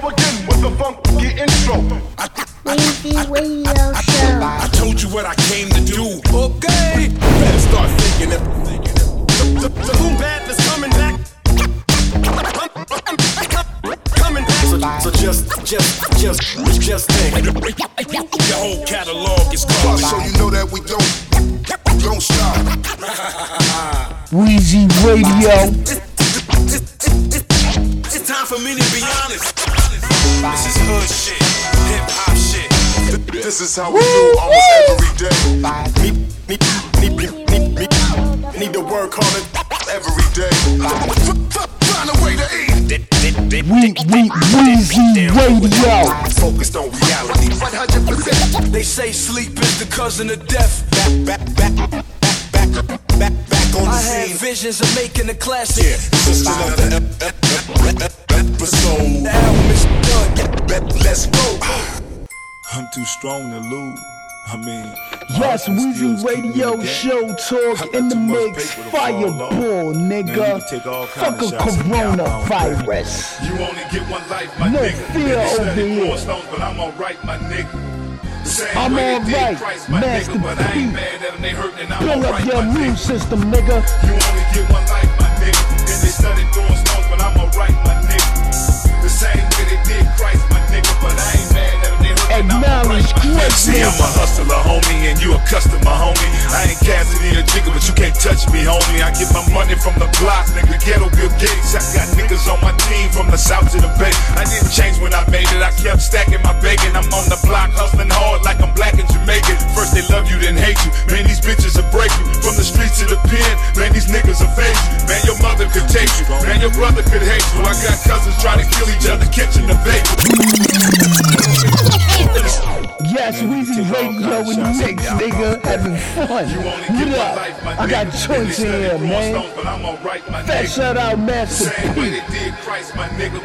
go again with the funky intro. Weezy Radio Show. I told you what I came to do. Okay, better start thinking it. The, the, the boom bap is coming back. Coming back. So, so just, just, just, just think. The whole catalog is gone. So you know that we don't, don't stop. Weezy Radio. It's time for me to be honest. This is hood shit, hip hop shit. This is how we do almost every day. Me, me, me, me, me, me. Need to work harder Every day. Find a way to eat. We, we, Weezy Radio. Focused on reality. 100%. They say sleep is the cousin of death. Back, back, back, back, back, back, back on the I had scene. visions of making a classic. Yeah, this is another ep- ep- ep- ep- episode. The album is done. Let's go. I'm too strong to lose. I mean, Yes, my Weezy skills Radio. Show talk in the mix. paper to. Fireball, nigga. can take all Fuck a of shots at me, I coronavirus. You only get one life, my No nigga. fear They study over here. throwing stones, but I'm alright, my nigga. Same I'm alright, Master nigga, but I ain't mad at them, they hurting, and I'm Build up your immune system, nigga. You only get one life, my nigga. And they study throwing stones, but I'm alright, my nigga. The same way they did Christ, my nigga, but I ain't mad Acknowledge alright, my nigga. See, I'm a hustler, homie, and you a customer, homie. I ain't Cassidy or Jigga, but you can't touch me, homie. I get my money from the block, nigga. Ghetto Bill Gates. I got niggas on my team from the south to the bay. I didn't change when I made it. I kept stacking my bacon. I'm on the block, hustling hard like I'm black and Jamaican. First they love you, then hate you. Man, these bitches will break you. From the streets to the pen, man, these niggas will face you. Man, your mother could take you. Man, your brother could hate you. I got cousins trying to kill each other, catching the bait. Yes, Weezy Radio in the mix, nigga. Having fun. You only What get one up? life, I got joints in here, man. stones, but I'm alright, my Fat shout out, Master P. they did Christ, my nigga,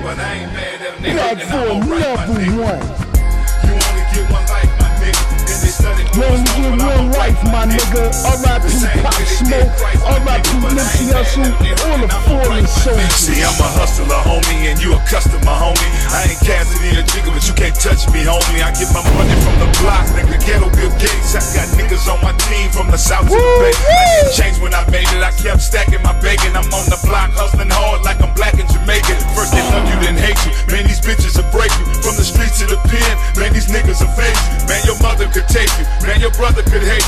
And they study You only stones, get but I'm one alright, life, my nigga. R.I.P. Pop Smoke. did Christ, my R.I.P. Nipsey Hussle. at them, they All the fallen soldiers. See, I'm a hustler, homie, and you a customer, homie. I ain't Cassidy or Jigga, but you can't touch me, homie. I get my money from the block, nigga. Ghetto Bill Gates. I got niggas on my team from the south to the bay. I didn't change when I made it. I kept stacking my bacon. I'm on the block, hustling hard like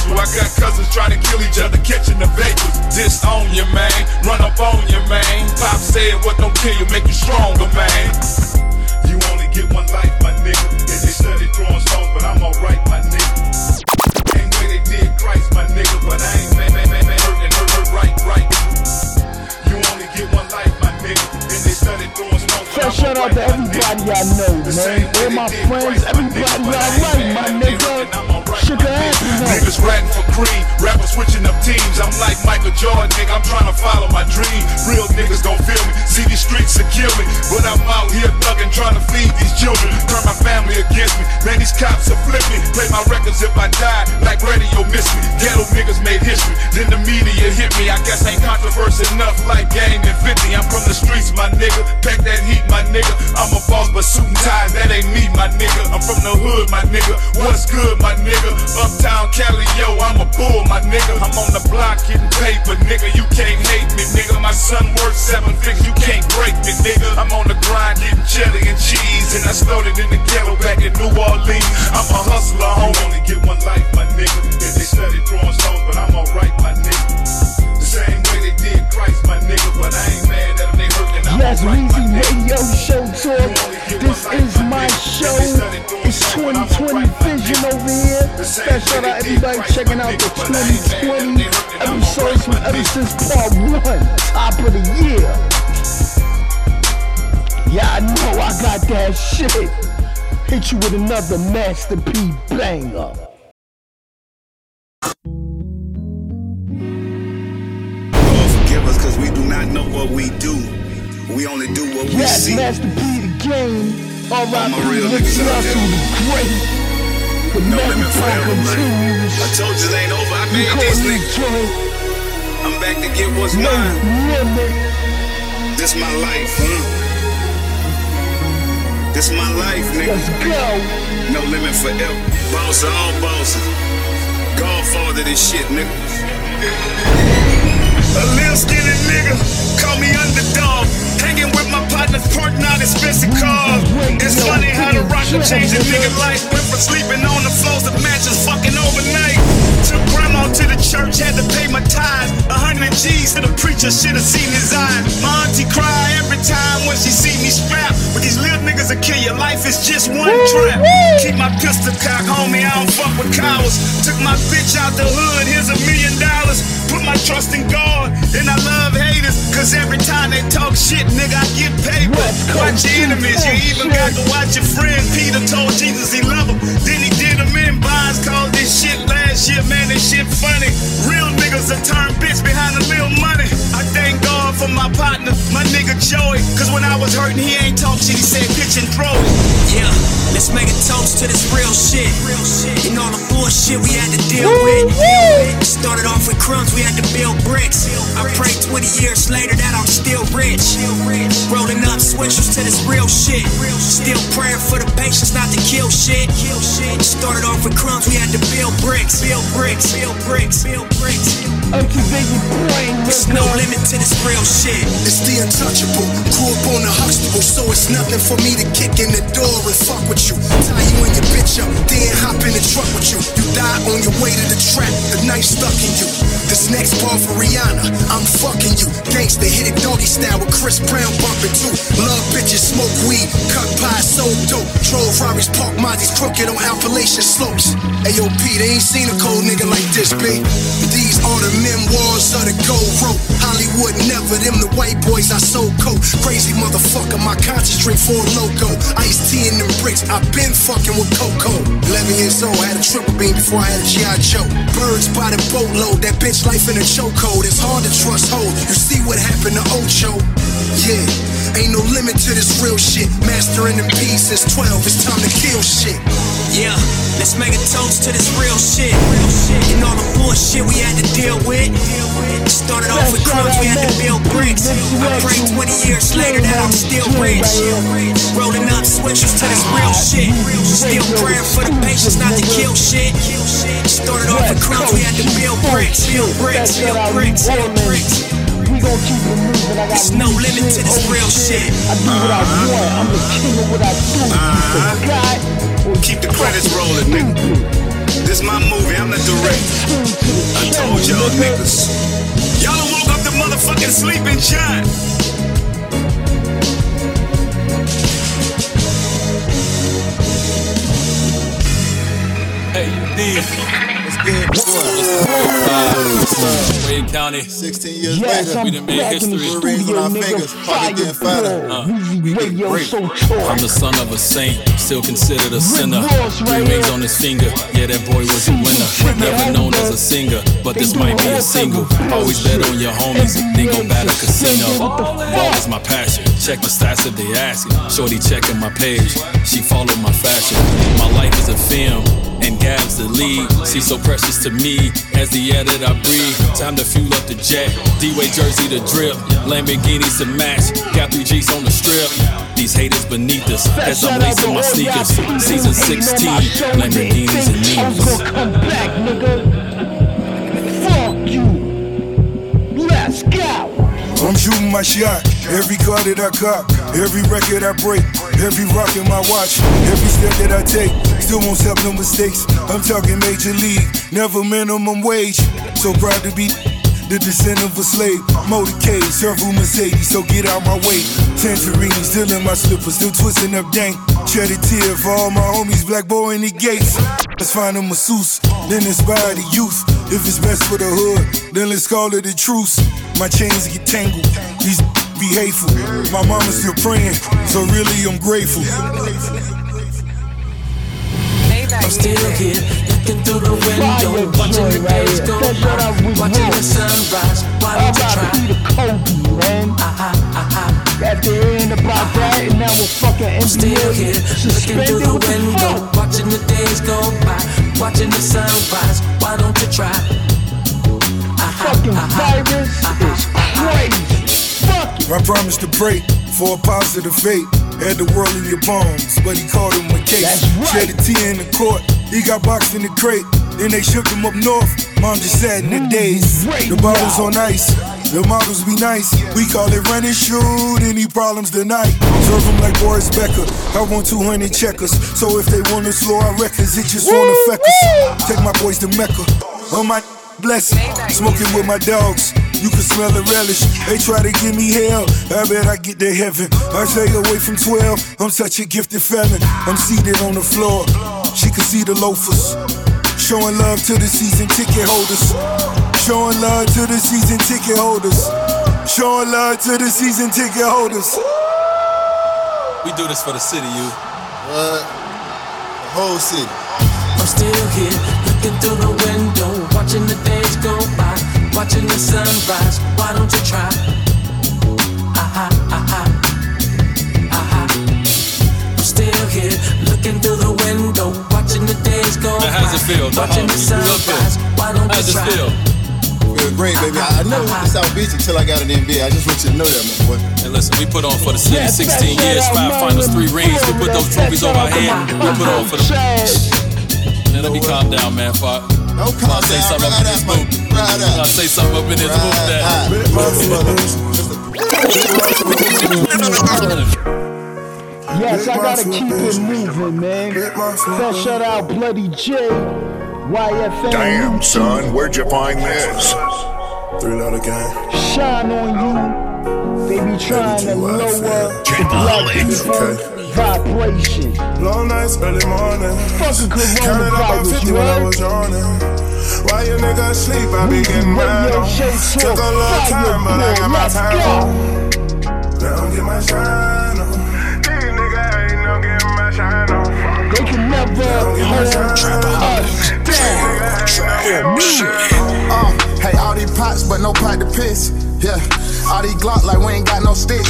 you. I got cousins trying to kill each other, catching the vapors. Disown you, man. Run up on you, man. Pop said, what don't kill you, make you stronger, man. You only get one life, my nigga. And they study throwing stones, but I'm alright, my nigga. Same way they did Christ, my nigga, but I ain't man, man, man, man, hurting, hurt, hurt, right, right. You only get one life, my nigga. And they study throwing stones, but I'm shout out to everybody. I know, man. same way All they my friends, everybody I like, my mad at them, nigga. Sugar Niggas ratting for cream, rappers switching up teams. I'm like Michael Jordan, nigga. I'm trying to follow my dream. Real niggas don't feel me. See these streets will kill me, but I'm out here thugging, trying to feed these children. Turn my family against me. Man, these cops are flip me. Play my records if I die, like radio miss me. Ghetto niggas made history, then the media hit me. I guess ain't controversy enough, like Game and 50. I'm from the streets, my nigga. Pack that heat, my nigga. I'm a boss, but suit and ties, that ain't me, my nigga. I'm from the hood, my nigga. What's good, my nigga? Uptown Cali, yo, I'm a bull, my nigga. I'm on the block getting paper, nigga. You can't hate me, nigga. My son worth seven figures, you can't break me, nigga. I'm on the grind getting jelly and cheese, and I started in the ghetto back in New Orleans. I'm a hustler, homie. only get one life, my nigga. And they study throwing stones, but I'm alright, my nigga. The same way they did Christ, my nigga, but I ain't mad at Yes, Weezy. Radio Show Talk. This is my show. It's 2020 Vision over here. Fat shout out everybody checking out the 2020 episodes from ever since part one, top of the year. Yeah, I know I got that shit. Hit you with another Master P banger. Forgive us because we do not know what we do. We only do what we Yes, see. Master P the game. All right, my real niggas out there. the great. The No limit forever, man. I told you it ain't over. I made this nigga. I'm back to get what's No mine. limit. This my life. Hmm? This my life, nigga. Let's go. No limit forever. Boss all bosses. Godfather this shit, nigga. A little skinny nigga, call me underdog. Hanging with my partners, parking out expensive cars. It's funny how the rock can change a nigga life. Went from sleeping on the floors of mansions, fucking overnight. Took grandma to the church, had to pay my tithes. A hundred G's to the preacher, should've seen his eyes. My auntie cry every time when she see me strapped. But these little niggas will kill your life, it's just one trap. Keep my pistol cock, homie, I don't fuck with cowards. Took my bitch out the hood, here's a million dollars. Put my trust in God, and I love haters. Cause every time they talk shit, nigga, I get paid. Watch your enemies, you even got to watch your friends. Peter told Jesus he loved him, then he did in bonds. Called this shit last year, man, this shit funny. Real niggas that turn bitch behind a little money. I thank God for my partner, my nigga Joey. Cause when I was hurting, he ain't talk shit, he said pitch and throw it. Yeah, let's make a toast to this real shit. Real shit. And all the bullshit we had to deal with. Started off with crumbs, we had to build bricks. I pray 20 years later that I'm still rich. Rolling up switchers to this real shit. Still praying for the patience not to kill shit. Started off with crumbs, we had to build bricks. Build bricks, build bricks, build bricks. Activate your brain, There's no nigga. limit to this real shit. It's the untouchable. Grew up on the Huxtable, so it's nothing for me to kick in the door and fuck with you. Tie you and your bitch up, then hop in the truck with you. You die on your way to the trap, the knife stuck in you. This next bar for Rihanna, I'm fucking you. Gangsta hit it doggy style with Chris Brown bumping too. Love bitches, smoke weed, cut pie, so dope. Drove Rari's Park Mozzies crooked on Appalachian slopes. AOP, they ain't seen a cold nigga like this, B. These are the memoirs of the gold rope. Hollywood never, them the white boys I so coat. Crazy motherfucker, my drink for a loco. Ice tea in them bricks, i been fucking with Coco. 11 years old, had a triple beam before I had a G.I. Joe. Birds by the boatload, that bitch life in a chokehold. It's hard to trust hold. You see what happened to Ocho? Yeah, ain't no limit to this real shit. Mastering them P's since 12, it's time to kill shit. Yeah, let's make a toast to this real shit. Real shit. And all the bullshit we had to deal with. Started off with crumbs, we had to build bricks. I pray 20 years later that I'm still rich. Rolling up switchers to this real shit. Still praying for the patience not to kill shit. Started off with crumbs, we had to build bricks. Build bricks, build bricks, build bricks. We gon' keep it moving. I got There's no music limit to this over real shit. I do what I uh-huh. want. I'm the king of what I do. You uh-huh. forgot. Keep the credits rolling, nigga. This my movie, I'm the director. I told y'all niggas. Y'all done woke up the motherfucking sleeping giant. Hey, you did. It's good. Wayne County. 16 years Yes, later, I'm we done made back in the history. We're raising our fingers, probably getting fatter. Uh, Weezy Radio great. so I'm the son of a saint, still considered a sinner. Three rings on his finger, yeah, that boy was a winner. Never known as a singer, but this might be a single. Always bet on your homies, then go bat a casino. Ball is my passion, check the stats if they asking. Shorty checking my page, she followed my fashion. My life is a film, and Gab's the lead. She's so precious to me, as the air that I breathe. Time to fuel up the jet, D-Wade jersey to drip, Lamborghinis to match. Got three G's on the strip. These haters beneath us, as I'm lacing my sneakers. Season 16, Lamborghinis and I'm Nimas. come back, nigga. Fuck you. Let's go. I'm shooting my shot. Every car that I cop, every record I break, every rock in my watch, every step that I take, still won't stop no mistakes. I'm talking major league, never minimum wage. So proud to be the descendant of a slave. Motorcade, several Mercedes, so get out my way. Tangerine, still in my slippers, still twisting up dank. Shed a tear for all my homies, black boy in the gates. Let's find a masseuse, then inspire the youth. If it's best for the hood, then let's call it a truce. My chains get tangled, these be hateful. My mama's still praying, so really I'm grateful. I'm still here, looking through the window, watching the days go That's what I by, watching the want. sunrise. Why I'm don't you about try? to be the Kobe, man. Ah, ah, ah, After hearing about that, and now we're fucking I'm still here, NBA looking through the What the window, watching the days go by, watching the sunrise. Why don't you try? Fucking virus is crazy. Fuck it. I promise to pray for a positive fate. Had the world in your palms, but he called him a case. Shed a tear in the court, he got boxed in the crate. Then they shook him up north. Mom just sat in the days. The bottles on ice. The models be nice. We call it run and shoot. Any problems tonight? Serve them like Boris Becker. I want 200 checkers. So if they wanna slow our records, it just wanna feck us. Take my boys to Mecca. On my blessing. Smoking with my dogs. You can smell the relish. They try to give me hell. I bet I get to heaven. I stay away from 12. I'm such a gifted felon. I'm seated on the floor. She can see the loafers. Showing love to the season ticket holders. Showing love to the season ticket holders. Showing love to the season ticket holders. We do this for the city, you. What? The whole city. I'm still here, looking through the window, watching the sunrise. Why don't you try? Aha, aha, aha. I'm still here, looking through the window, watching the days go Man, how's it feel? by, watching the You up here. sunrise. Why don't How's you it try? feel? Feel great, baby. I I never went to South Beach until I got in the NBA. I just want you to know that, my boy. And listen, we put on for the city 16 years, five finals, three rings. We put those trophies over our head. We put on for the. Man, let me calm down, man. Fuck. Don't When I say something up in this booth, when I say something up in this booth that. Yes, I gotta keep it moving, man. Special out Bloody J, YFN. Damn, son, where'd you find this? Three letter gang. Shine on you. They be trying to lower the black people vibration. Long nights, early morning. Fucking Counted up on coronavirus, 50 you when I heard? was yawning. While your nigga sleep, I be Weezy getting mad Radio on. Show Took a Tour, little time, but I got my let's time go. on. Now I'm get my shine on. These niggas ain't no getting my shine on. They can never hold us down. Uh, hey, all these pots, but no pot to piss. Yeah, all these Glock like we ain't got no sticks.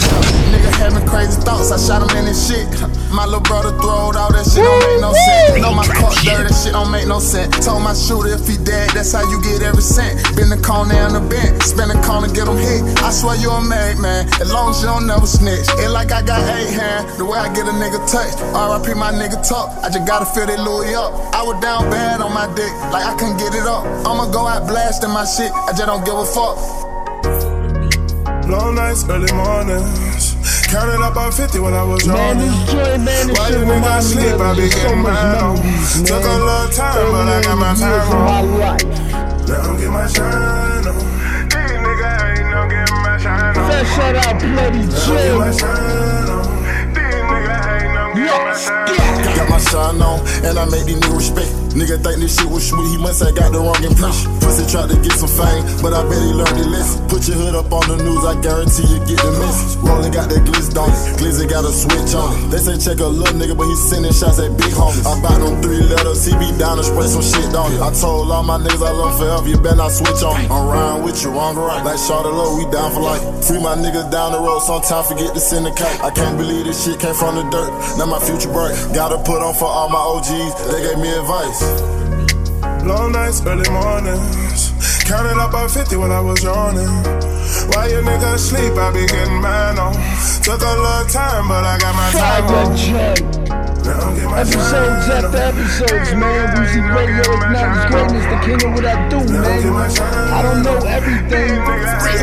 Nigga having crazy thoughts, I shot him in his shit. My little brother throwed all that shit don't make no sense. Know my cup dirty, that shit don't make no sense. Told my shooter if he dead, that's how you get every cent. Been the corner and the bent, spin the corner, get him hit. I swear you a married man, as long as you don't never snitch. It like I got eight hand, the way I get a nigga touched. RIP my nigga talk, I just gotta fill that Louis up. I was down bad on my dick, like I couldn't get it up. I'ma go out blasting my shit, I just don't give a fuck. Long nights, early mornings. Counted up on 50 when I was Man, yawning. this joint, man, this While shit you niggas reminds sleep, I be so getting much mad on. memories, man. Took a little time, but I got my time years of my on. life. Now I'm get my shine on. These niggas ain't no getting my shine on. First shout out Bloody Now I'm get my J. shine on. These niggas ain't no getting my shine on. Got my shine on, and I make these niggas respect. Nigga think this shit was sweet, he must have got the wrong impression. Pussy tried to get some fame, but I bet he learned his lesson. Put your hood up on the news, I guarantee you get the message. Rolling got that glitz on it, glizzy got a switch on it. They say check a little nigga, but he sending shots at big homies. I bought them three letters, he be down to spray some shit on it. I told all my niggas I love forever, you better not switch on me. I'm riding with you, wrong or right. Like Charlotte Low, we down for life. Free my niggas down the road, sometimes forget to send a kite. I can't believe this shit came from the dirt. Now my future bright. Gotta put on for all my OGs, they gave me advice. Long nights, early mornings. Counted up on 50 when I was yawning. While your niggas sleep, I be getting mine on. Took a little time, but I got my time on. J. Now I'm get my Episodes after episodes, man. Weezy Radio acknowledge greatness, the king of what I do, man. I don't know everything,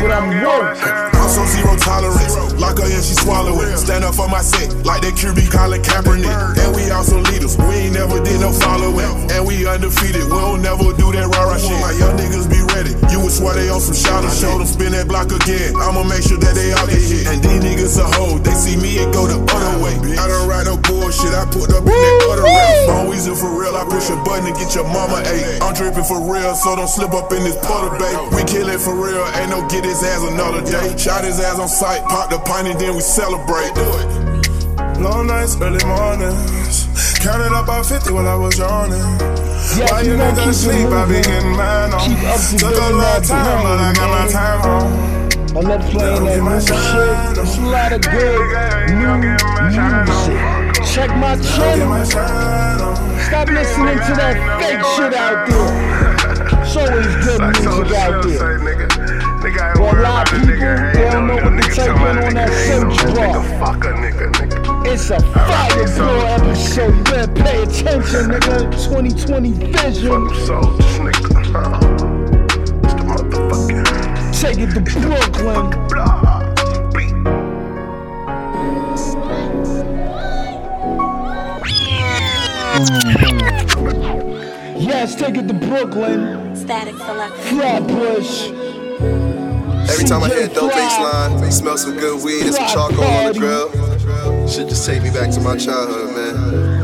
but I'm woke. I'm so zero tolerance. Lock her in, she swallow it. Stand up for my set, like that QB Colin Kaepernick. And we also leaders. We ain't never did no following. And we undefeated. We don't never do that rah rah shit. My young niggas be ready. You would swear they on some shout I them spin that block again. I'ma make sure that they all get hit. And these niggas a hoe. They see me and go the other way. I don't ride no bullshit. I put up in that other race. Always for real. I push a button and get your mama ate. I'm dripping for real, so don't slip up in this puddle, babe. We kill it for real. Ain't no get his ass another day. Shot his ass on sight, pop the pint and then we celebrate. Do it. Long nights, early mornings. Counted up by 50 when I was yawning. Yes, While we you gonna niggas keep it sleep, I be moving. getting mine on. Keep up to Took date a on little that time, but I got my grind, time on. I love playing that new shit. There's a lot of good new music. Check my channel. Stop listening to that fake shit out there. It's always good music out there. Nigga, I ain't worried about a nigga. Hey, no, no nigga tell my nigga. Hey, no nigga, fuck a nigga, nigga. It's a fire blow episode. You better pay attention, nigga. 2020 vision. Soldiers, nigga. It's the motherfucking. Take it to Brooklyn. Yes, take it to Brooklyn. Static select. Flatbush. Every time I hear dope bass line, smell some good weed and some charcoal on the grill. Shit just take me back to my childhood, man.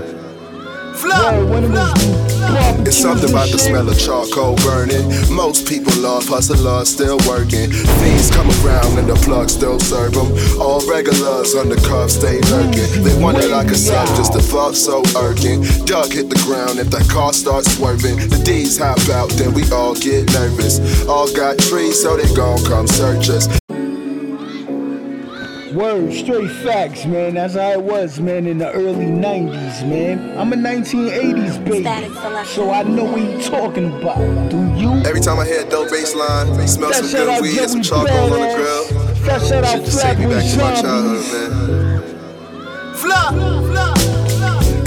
It's something about the smell of charcoal burning. Most people love hustlers still working. Things come around and the plug still serve them. All regulars on the cuff stay lurking. They wonder like a sub, just the thought so irking. Doug hit the ground if that car starts swerving. The D's hop out, then we all get nervous. All got trees, so they gon' come search us. Word, straight facts, man. That's how it was, man, in the early 90s, man. I'm a 1980s baby, so I know what you're talking about. Do you? Every time I hear a dope bass line, they smell some good weed and some charcoal on the grill. That shit Shit just take me back to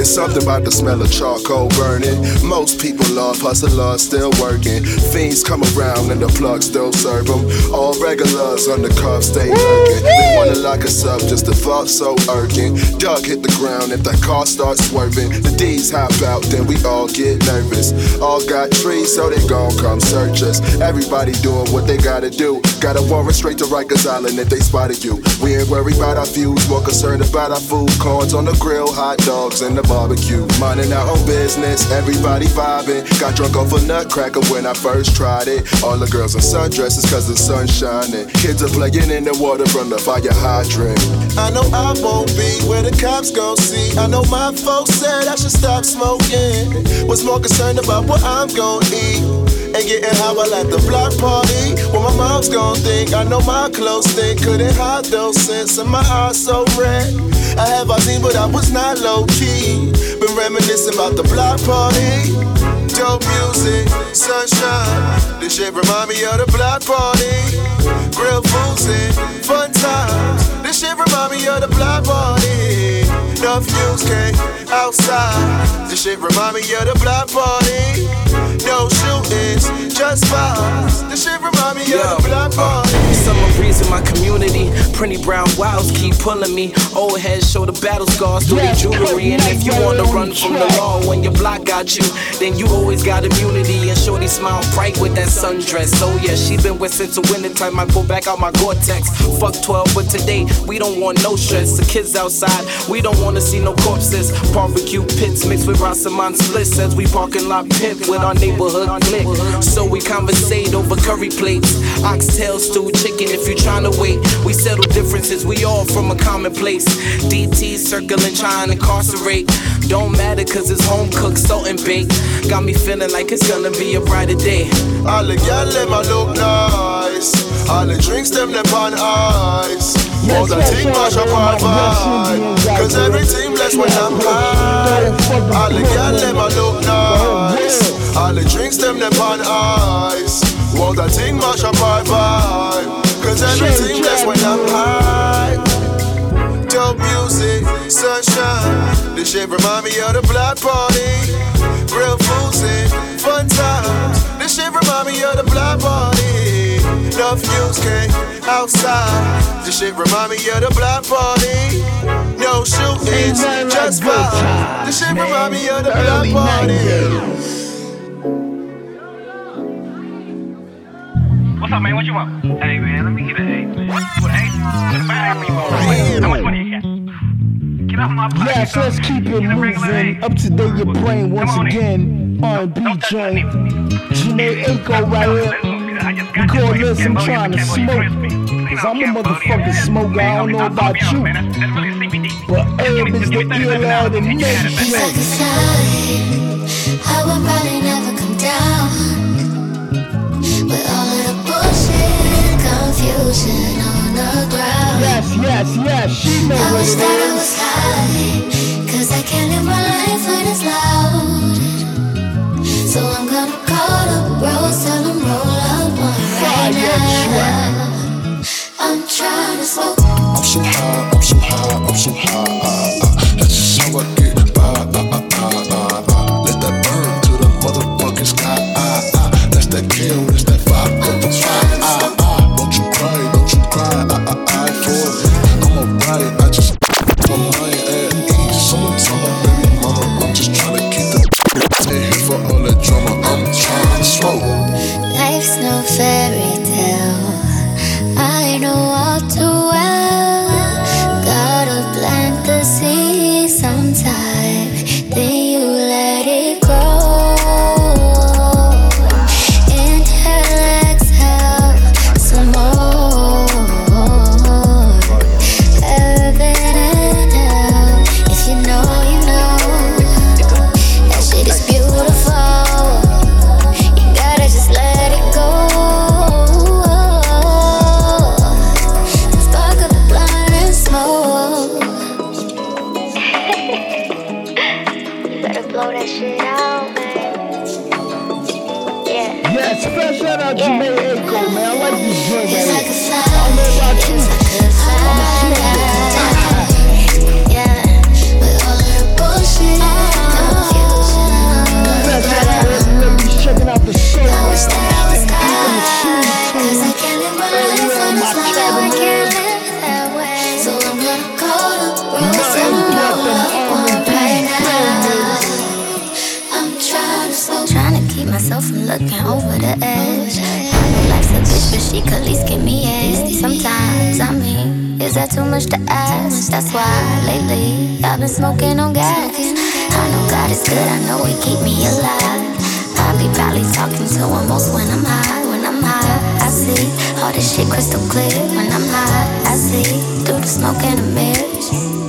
It's something about the smell of charcoal burning. Most people love hustlers still working. Fiends come around and the plug still serve them. All regulars on the cuff stay lurking. They wanna lock us up, just the thought so urgent. Doug hit the ground if that car starts swerving. The D's hop out, then we all get nervous. All got trees, so they gon' come search us. Everybody doing what they gotta do. Got a warrant straight to Rikers Island if they spotted you. We ain't worried about our views, more concerned about our food. Corns on the grill, hot dogs in the barbecue. Minding our own business, everybody vibing. Got drunk off a nutcracker when I first tried it. All the girls in sundresses cause the sun's shining. Kids are playing in the water from the fire hydrant. I know I won't be where the cops gon' see. I know my folks said I should stop smoking. Was more concerned about what I'm gon' eat. And getting high while at the block party. What my mom's gon' think. I know my clothes think. Couldn't hide those scents and my eyes so red. I have all seen, but I was not low key. Been reminiscing about the block party. Dope music, sunshine. This shit remind me of the block party. Grill foods and fun times. This shit remind me of the block party. Enough views came outside. This shit remind me of the block party. No shootings, just vibes. This shit remind me of the block uh, party. Summer breeze in my community. Pretty brown wilds keep pulling me. Old heads show the battle scars through the jewelry. And if you wanna run from the law when your block got you, then you always got immunity. And Shorty smile bright with that sundress. Oh yeah, she been with since the winter time. I pull back out my Gore-Tex. Fuck 12, but today we don't want no stress. The kids outside, we don't wanna see no corpses. Barbecue pits mixed with Rasaman splits as we parking lot pimp with our neighborhood clique. So we conversate over curry plates, oxtail stew, chicken if you tryna wait. We settle differences, we all from a common place. DT circling, trying to incarcerate. Don't matter cause it's home cooked, salt and baked. Got me feeling like it's gonna be a brighter day. All the gyal them a look nice. All the drinks them them on ice. All the thing mash up our vibe. Cause everything blessed when I'm high. All the gyal them a look nice. All the drinks them them on ice. All the thing mash up our vibe. Cause everything blessed when I'm high. Dope music, sunshine. This shit remind me of the block party. Real foods and fun times. This shit remind me of the block party. Enough views came outside. This shit remind me of the block party. No shootings, just vibes. This shit remind me of the block party. What's up, man? What you want? Hey, man, let me get an A, man. What, A? What a bad apple you want? How much money you got? Get off my pocket. Yes, let's keep it moving. Up to date your brain once again. R&B joint. Jhené Aiko right here. We call this I'm trying to smoke. Cause I'm a motherfucking smoker. I don't know about you. But herb is the ill of the nation. I would probably never come down with all of the bullshit, confusion on the ground. Yes, yes, yes, she knows I wish that I was high, cause I can't live my life sensual. Lately I've been smoking on gas. I know God is good, I know He keep me alive. I be probably talking to him most when I'm high. When I'm high, I see all this shit crystal clear. When I'm high, I see through the smoke and the mirrors.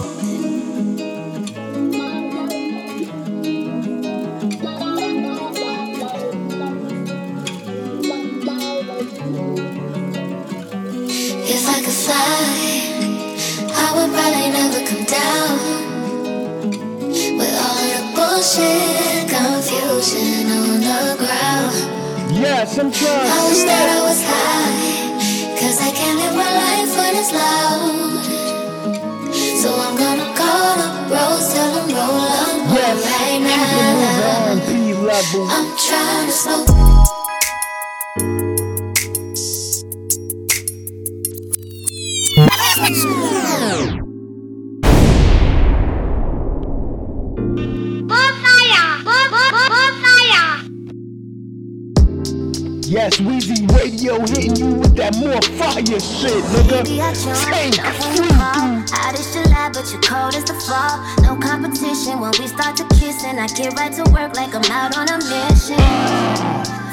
Yes, I'm trying I wish that I was high, cause I can't live my life when it's loud. So I'm gonna call the bros, tell them roll up Yes, right now. moving, R&B level. I'm trying to slow. Yes, Weezy Radio hitting you with that more fire shit, nigga. Baby, I Tank, when free you call. dude. Out is July, but you're cold as the fall. No competition when we start to kiss, and I get right to work like I'm out on a mission.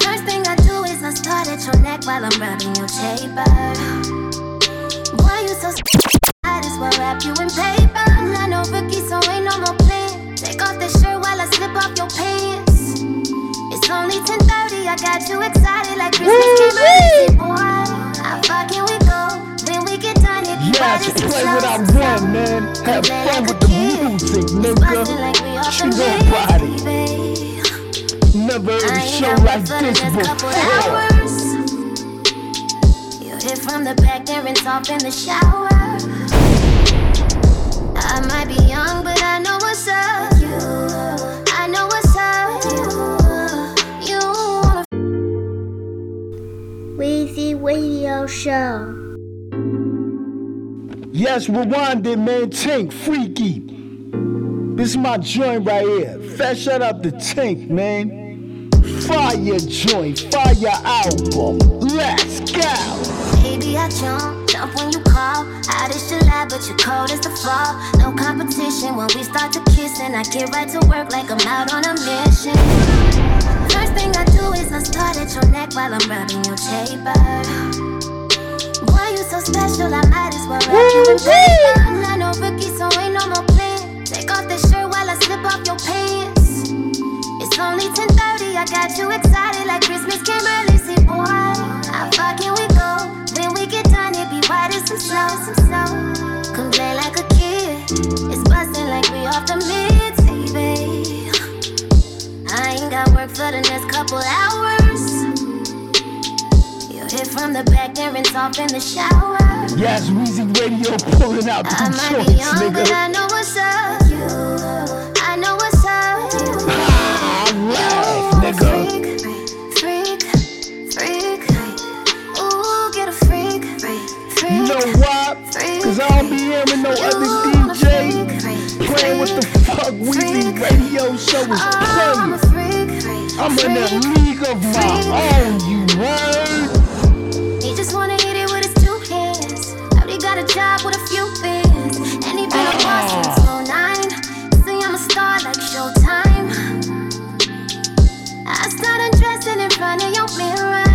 First thing I do is I start at your neck while I'm rubbing your chamber. Boy, you so Might as well wrap you in paper. I know rookie, so ain't no more plan. Take off the shirt while I slip off your pants. Only 10:30. I got you excited like Christmas came early, boy. How far can we go? When we get done, Yes, bright as play what I want, man. Have fun with the music, Bustin' like we nigga. off She the body. Never heard a show like this the next couple before. hit from the back, then rinse off in the shower. I might be young, but I know what's up. Radio Show. Yes, rewind it, man. Tank, freaky. This is my joint right here. Fat shout out to Tank, man. Fire joint, fire album. Let's go. Baby, I jump, jump when you call. Out is July, but you're cold as the fall. No competition when we start to kiss, and I get right to work like I'm out on a mission. First thing I do is I start at your neck while I'm rubbing your chamber. Boy, you so special, I might as well wrap you in paper. I'm not no rookie, so ain't no more plan. Take off the shirt while I slip off your pants. It's only 10:30, I got you excited like Christmas came early. See, boy, how far can we go? When we get done, it be white as some snow, some snow. Come play like a kid. It's bustin' like we off the mids, got work for the next couple hours. You hit from the back, then rinse off in the shower. Yes, Weezy Radio pulling out I them might be young, but I nigga. know what's up. You, I know what's up. Alright, nigga. Freak, freak. Ooh, get a freak, freak. You know why? Cause I don't be hearing no other DJ playing with the fuck Weezy Radio show is oh, playing. I'm in a league of my own, you heard? He just wanna hit it with his two hands. Already got a job with a few bands. And he been a boss since 09. See, I'm a star like Showtime. I start undressing in front of your mirror.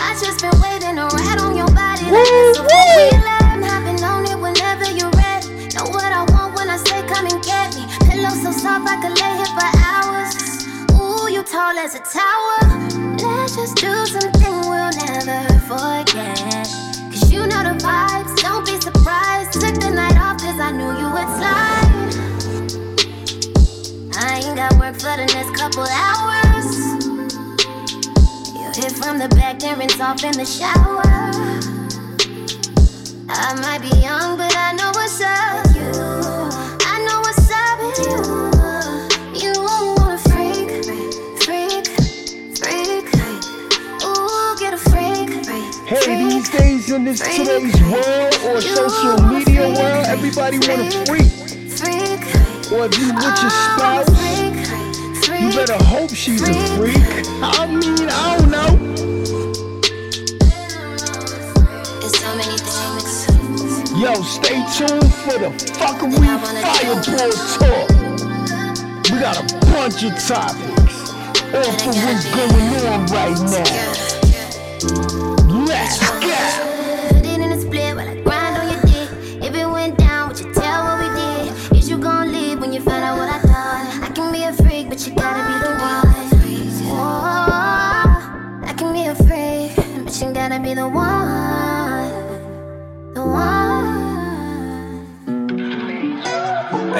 I just been waiting to rat on your body like it's a four-wheeler. I'm hopping on it whenever you're ready. Know what I want when I say come and get me. Pillow so soft I could lay here for hours. Tall as a tower. Let's just do something we'll never forget. Cause you know the vibes, don't be surprised. Took the night off cause I knew you would slide. I ain't got work for the next couple hours. You hit from the back and rinse off in the shower. I might be young, but I know what's up you. Hey, these days in this today's world or social media world, everybody want to freak. Or if you with your spouse, you better hope she's a freak. I mean, I don't know. It's so many things. Yo, stay tuned for the fuckery fireball talk. We got a bunch of topics. All for what's going on right now.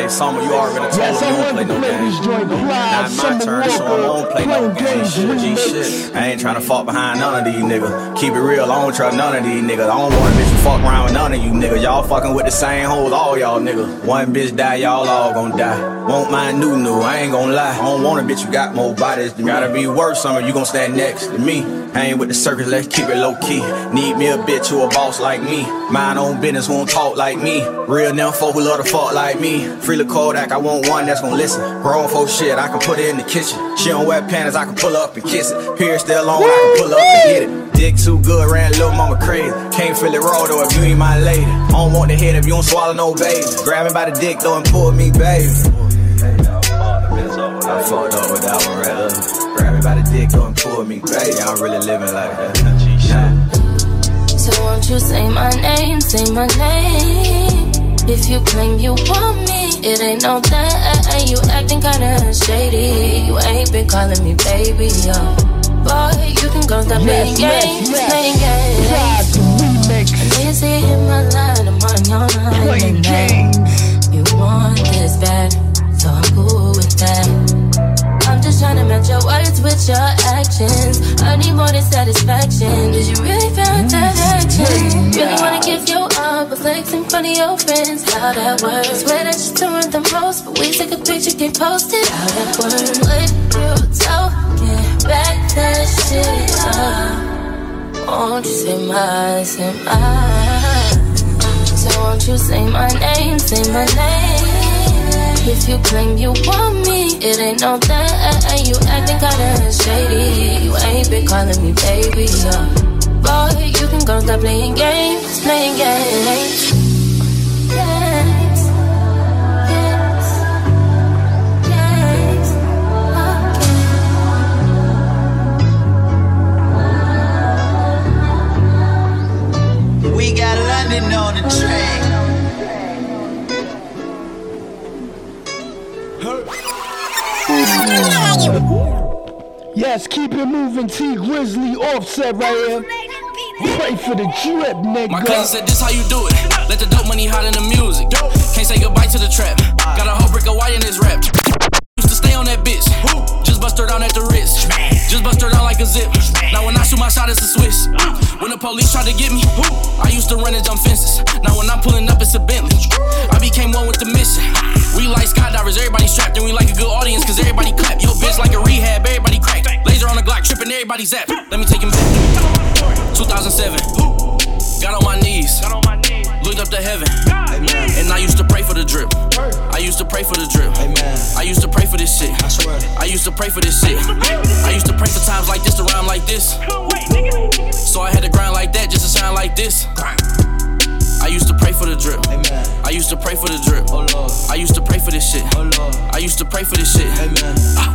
Hey, Summer, you already told Yes, me I you don't play no play games. this joint Now it's my turn, so I won't play no games. Shit, G shit. I ain't trying to fuck behind none of these niggas. Keep it real, I don't trust none of these niggas. I don't want a bitch to fuck around with none of you niggas. Y'all fucking with the same hoes, all y'all niggas. One bitch die, y'all all gon' die. Won't mind new new, I ain't gon' lie. I don't want a bitch who got more bodies. You gotta be worth something, you gon' stand next to me. Ain't with the circus, let's keep it low key. Need me a bitch who a boss like me. Mind own business, won't talk like me. Real them folk who love to fuck like me. Free Kodak, I want one that's gon' listen. Grown folk shit, I can put it in the kitchen. She don't wear panties, I can pull up and kiss it. Period still on, I can pull up and hit it. Dick too good, ran little mama crazy. Can't feel it raw though if you ain't my lady. I don't want the head if you don't swallow no baby. Grab me by the dick though and pull me, baby. I fucked up with that one there. Grab me by the dick though and pull me, baby. I'm really living like that. So won't you say my name, say my name? If you claim you want me, it ain't no thing. You acting kinda shady. You ain't been calling me baby, yo. Boy, you can go stop playing Yes, games, yes, playing games. Vibes remix. I need to my line, I'm on your line. Playing games. You want this bad, so I'm cool with that. Just trying to match your words with your actions. I need more than satisfaction. Did you really find that action? Really wanna give you up, but flex in front of your friends. How that works? Swear that you're doing the most, but we take a picture, get posted. How that works? What you talking? Back that shit up. Won't you say my, say my? So won't you say my name, say my name? If you claim you want me, it ain't no thing. You acting kinda shady. You ain't been calling me baby. Boy, you can go stop playing games, playing. Games. We got London on the train. Yes, keep it moving. Tee Grizzley offset right here. Pray for the drip, nigga. My cousin said this how you do it. Let the dope money hot in the music. Can't say goodbye to the trap. Got a whole brick of white in his rap. Used to stay on that bitch. Just bust her down at the wrist. Just bust her down like a zip. Now when I shoot my shot, it's a Swiss. When the police try to get me, I used to run and jump fences. Now when I'm pulling up, it's a Bentley. I became one with the mission. We like skydivers, everybody strapped, and we like a good audience, cause everybody clap. Yo, bitch, like a rehab, everybody crack. Laser on the Glock, tripping, everybody zap. Let me take him back. 2007. Got on my knees. Looked up to heaven. And I used to pray for the drip. I used to pray for the drip. I used to pray for this shit. I swear. I used to pray for this shit. I used to pray for times like this to rhyme like this. So I had to grind like that just to sound like this. I used to pray for the drip. I used to pray for the drip. I used to pray for this shit. I used to pray for this shit. Ah.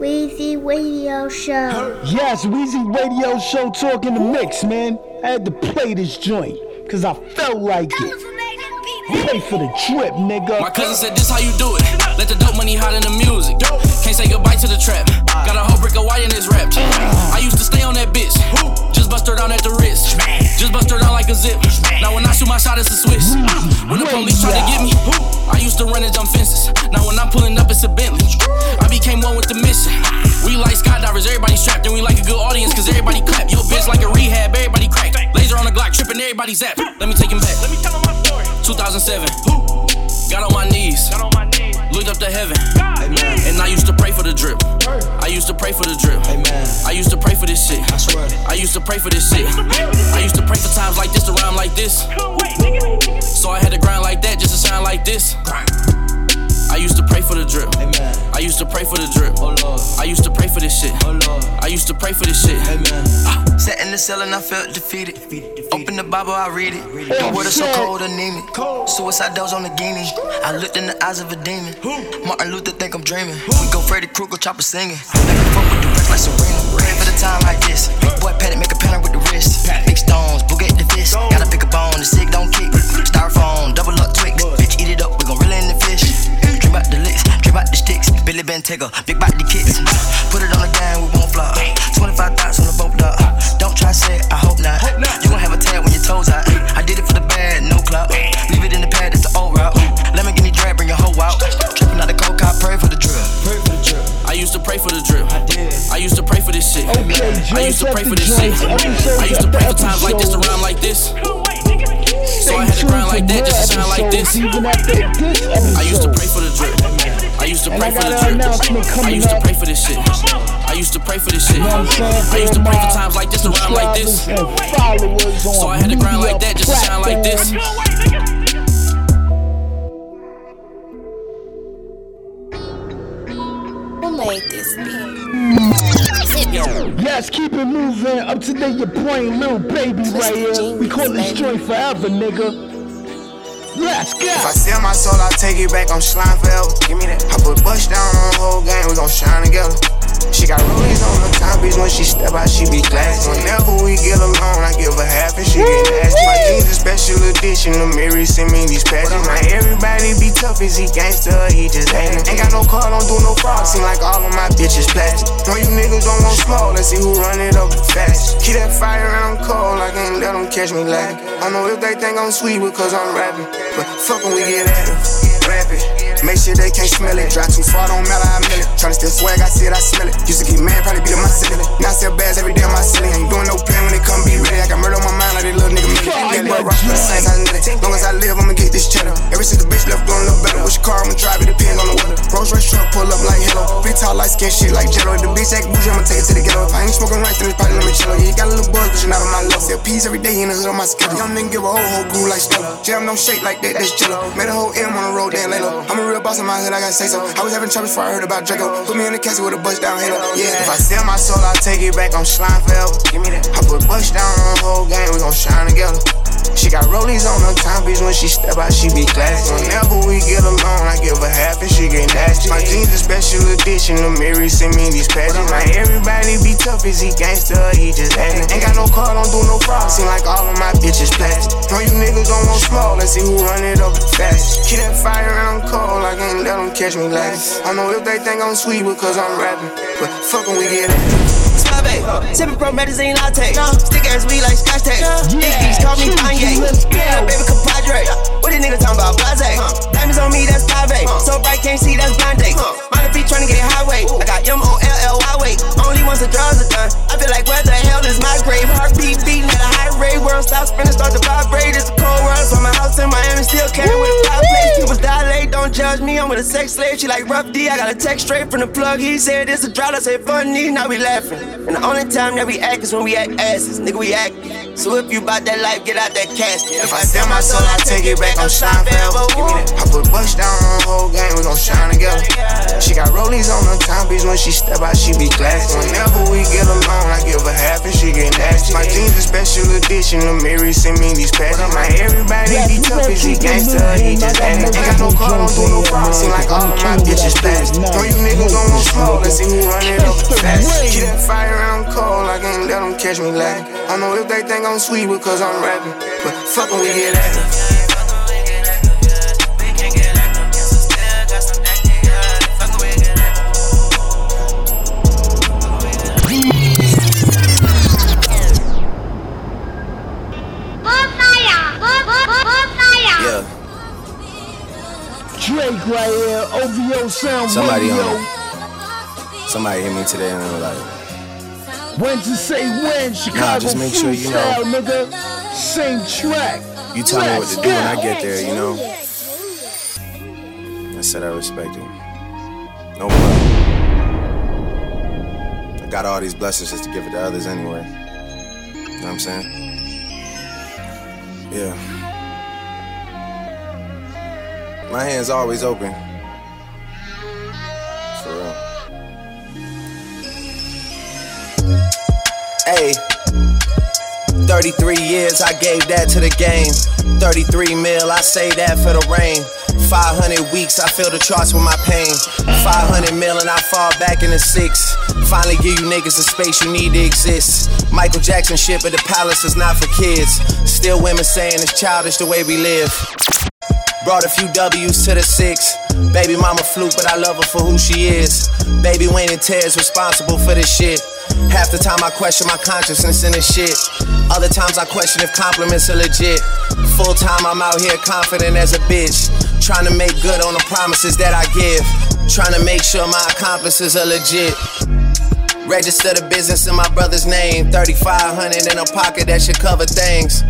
Weezy Radio Show. Yes, Weezy Radio Show talking the mix, man. I had to play this joint, cause I felt like it. Pray for the trip, nigga. My cousin said this how you do it. Let the dope money hot in the music. Can't say goodbye to the trap. Got a whole brick of white in his rap. I used to stay on that bitch. Just bust her down at the wrist. Just bust her down like a zip. Now when I shoot my shot, it's a Swiss. When the police try to get me, I used to run and jump fences. Now when I'm pulling up, it's a Bentley. I became one with the mission. We like skydivers, everybody strapped, and we like a good audience, cause everybody clap. Yo, bitch like a rehab, everybody crack. Laser on the Glock, tripping, everybody zap. Let me take him back. Let me tell him my story. 2007. Got on my knees. Got on my knees. Looked up to heaven. Amen. And I used to pray for the drip. I used to pray for the drip. Amen. I used to pray for this shit. I swear. I used to pray for this shit. I used to pray for times like this to rhyme like this. So I had to grind like that just to sound like this. I used to pray for the drip. Amen. I used to pray for the drip. Oh Lord. I used to pray for this shit. Oh Lord. I used to pray for this shit. Amen. Ah. Sat in the cell and I felt defeated. Open the Bible, I read it. The water so cold, and anemic. Suicide doors on the guinea. I looked in the eyes of a demon. Who? Martin Luther think I'm dreaming. We go Freddy Krueger, chopper singing. Back and forth with the rest like Serena. Ready for the time like this. Big Boy, pat it, make a pattern with the wrist. Big stones, boogie the fist. Gotta pick a bone, the sick don't kick. Styrofoam, double up Twix. Bitch, eat it up, Dream about the licks, dream about the sticks. Billy Ben Tigger, big body kicks. Put it on the gang, we won't flop. 25 thoughts on the boat dock. Don't try say I hope not. You gon' have a tail when your toes out. I did it for the bad, no clout. Leave it in the pad, it's the old route. Lemon give me drag, bring your hoe out. Tripping out the coke, I pray for the drill. Pray for the drill. I used to pray for the drip. I did. I used to pray for this shit. Okay, I used to joints pray after for this shit. I used to pray for times like this to rhyme like this. So I had to tuned grind like that just to sound like this. episodes, even after this I used to pray for the drip. I used to pray for the got drip. I used to pray for this shit. I used to pray for this shit. You know what I'm saying? I used to pray for times like this to rhyme like this. subscribers and followers on So I had to grind like that just to sound like this. platforms. Who made this beat? Yes, keep it moving. Up to date your brain, little baby right here. We call this joint forever, nigga. Let's go. If I sell my soul, I'll take it back. I'm slime forever. Give me that. I put Bush down on the whole game. We gon' shine together. She got rollies on the time, bitch. When she step out, she be classy. Whenever we get alone, I give her half and she get nasty. My jeans a special edition. The Mary send me these patches. Now everybody be tough. Is he gangster? He just acting. Ain't got no car, don't do no fraud. Seem like all of my bitches plastic. No, you niggas don't want smoke. Let's see who run it up fast. Keep that fire and I'm cold. I can't let them catch me lacking. I know if they think I'm sweet because I'm rapping. But fuck when we get at it. Make sure they can't smell it. Drive too far, don't matter, I mill it. Tryna steal swag, I see it, I smell it. Used to get mad, probably beat up my silly. Now I sell bags every day on my silly. Ain't doing no plan when it come be ready. I got murder on my mind like that little nigga million. That boy rock the same I know it. Long as I live, I'ma get this cheddar. Ever since the bitch left, doing a little better. Which car I'ma drive, it depends on the weather. Rolls Royce truck, pull up like hello. Big tall, light skin shit like jello. If the bitch act bougie, I'ma take it to the ghetto. If I ain't smoking right, then it's probably limoncello. Yeah, you got a little buzz, but you're not on my level. Sell peas every day in the hood on my schedule. Young nigga give a whole whole crew like Stella. Jam don't shake like that, that's jello. Made a whole M on the road, damn Laylo. I'm a real boss in my hood, I gotta say so. I was having trouble before I heard about Draco. Put me in the castle with a bust down halo. Yeah, if I sell my soul, I'll take it back. I'm slime forever. Give me that. I put bust down on the whole game, we gon' shine together. She got rollies on her time, bitch. When she step out, she be classy. Whenever we get alone, I give her half and she get nasty. My jeans a special edition. The Mary send me these patches. Now everybody be tough. Is he gangster? or He just acting. Ain't got no car, don't do no fraud. Seem like all of my bitches plastic. No, you niggas don't want smoke. Let's see who run it up fast. Keep that fire and I'm cold. I can't let them catch me last. I know if they think I'm sweet because I'm rapping. But fuck when we get it. Spy babe, sipping pro medicine latte. Stick ass weed like scotch tape. Big beats call me Kanye. Yeah, baby compadre. These niggas talking about? Blase. Eh? Diamonds on me, that's private. So bright, can't see, that's blind date. Mind if he tryna get a highway? I got M O L L Y way. Only once the drugs are done. I feel like where the hell is my grave? Heartbeat beating at a high rate. World stop spinning, start to vibrate. It's a cold world, so my house in Miami still carry with a fireplace. People dilate, don't judge me. I'm with a sex slave. She like rough D. I got a text straight from the plug. He said it's a drought. I said funny. Now we laughing. And the only time that we act is when we act asses. Nigga, we act. So if you bout that life, get out that casket. If I sell my soul, I take it back. I'm shine forever. Give me. I put bust down on the whole game. We gon' shine together. She got rollies on her bitch. When she step out, she be classy. Whenever we get alone, I give her half and she get nasty. My jeans a special edition. The Mary send me these patches. Now everybody be tough. Is he gangster? He just acting. Ain't got no car, don't do no fraud. Seem like all my bitches plastic. No, you niggas don't want smoke. Let's see who run it up fast. Keep that fire I'm cold. I can't let them catch me lacking. I know if they think I'm sweet because I'm rapping. But fuck when we get at it. Drake right here, OVO sound somebody radio. on Somebody hit me today and were like, When to say when, Chicago just make sure you know. nigga. Same track. You tell me what to do when I get there, you know? I said I respect it. No problem. I got all these blessings just to give it to others anyway. You know what I'm saying? Yeah. My hand's always open. For real. Hey. 33 years, I gave that to the game. 33 mil, I say that for the rain. 500 weeks, I feel the charts with my pain. 500 mil, and I fall back in the six. Finally give you niggas the space you need to exist. Michael Jackson shit, but the palace is not for kids. Still women saying it's childish the way we live. Brought a few W's to the six. Baby mama fluke, but I love her for who she is. Baby Wayne and Ted's responsible for this shit. Half the time I question my consciousness in this shit. Other times I question if compliments are legit. Full time I'm out here confident as a bitch. Trying to make good on the promises that I give. Trying to make sure my accomplices are legit. Register the business in my brother's name. 3500 in a pocket that should cover things.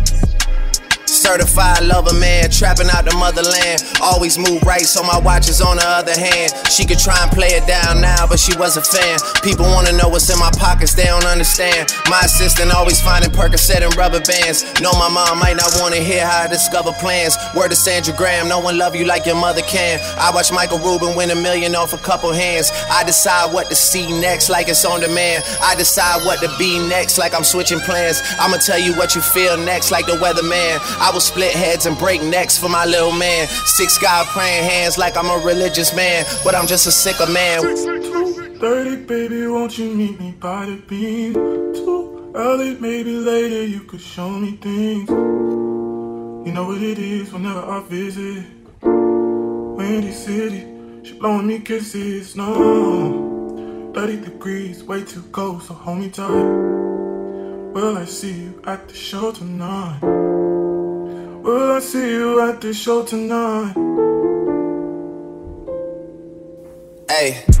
Certified lover man, trapping out the motherland. Always move right, so my watch is on the other hand. She could try and play it down now, but she was a fan. People wanna know what's in my pockets, they don't understand. My assistant always finding Percocet and rubber bands. Know my mom might not wanna hear how I discover plans. Word to Sandra Graham, no one love you like your mother can. I watch Michael Rubin win a million off a couple hands. I decide what to see next, like it's on demand. I decide what to be next, like I'm switching plans. I'ma tell you what you feel next, like the weatherman. I will split heads and break necks for my little man. Six God praying hands like I'm a religious man, but I'm just a sicker man. 30, baby, won't you meet me by the beam? Too early, maybe later, you could show me things. You know what it is whenever I visit. Windy City, she blowing me kisses, no. 30 degrees, way too cold, so hold me tight. Will I see you at the show tonight? Will I see you at the show tonight? Hey.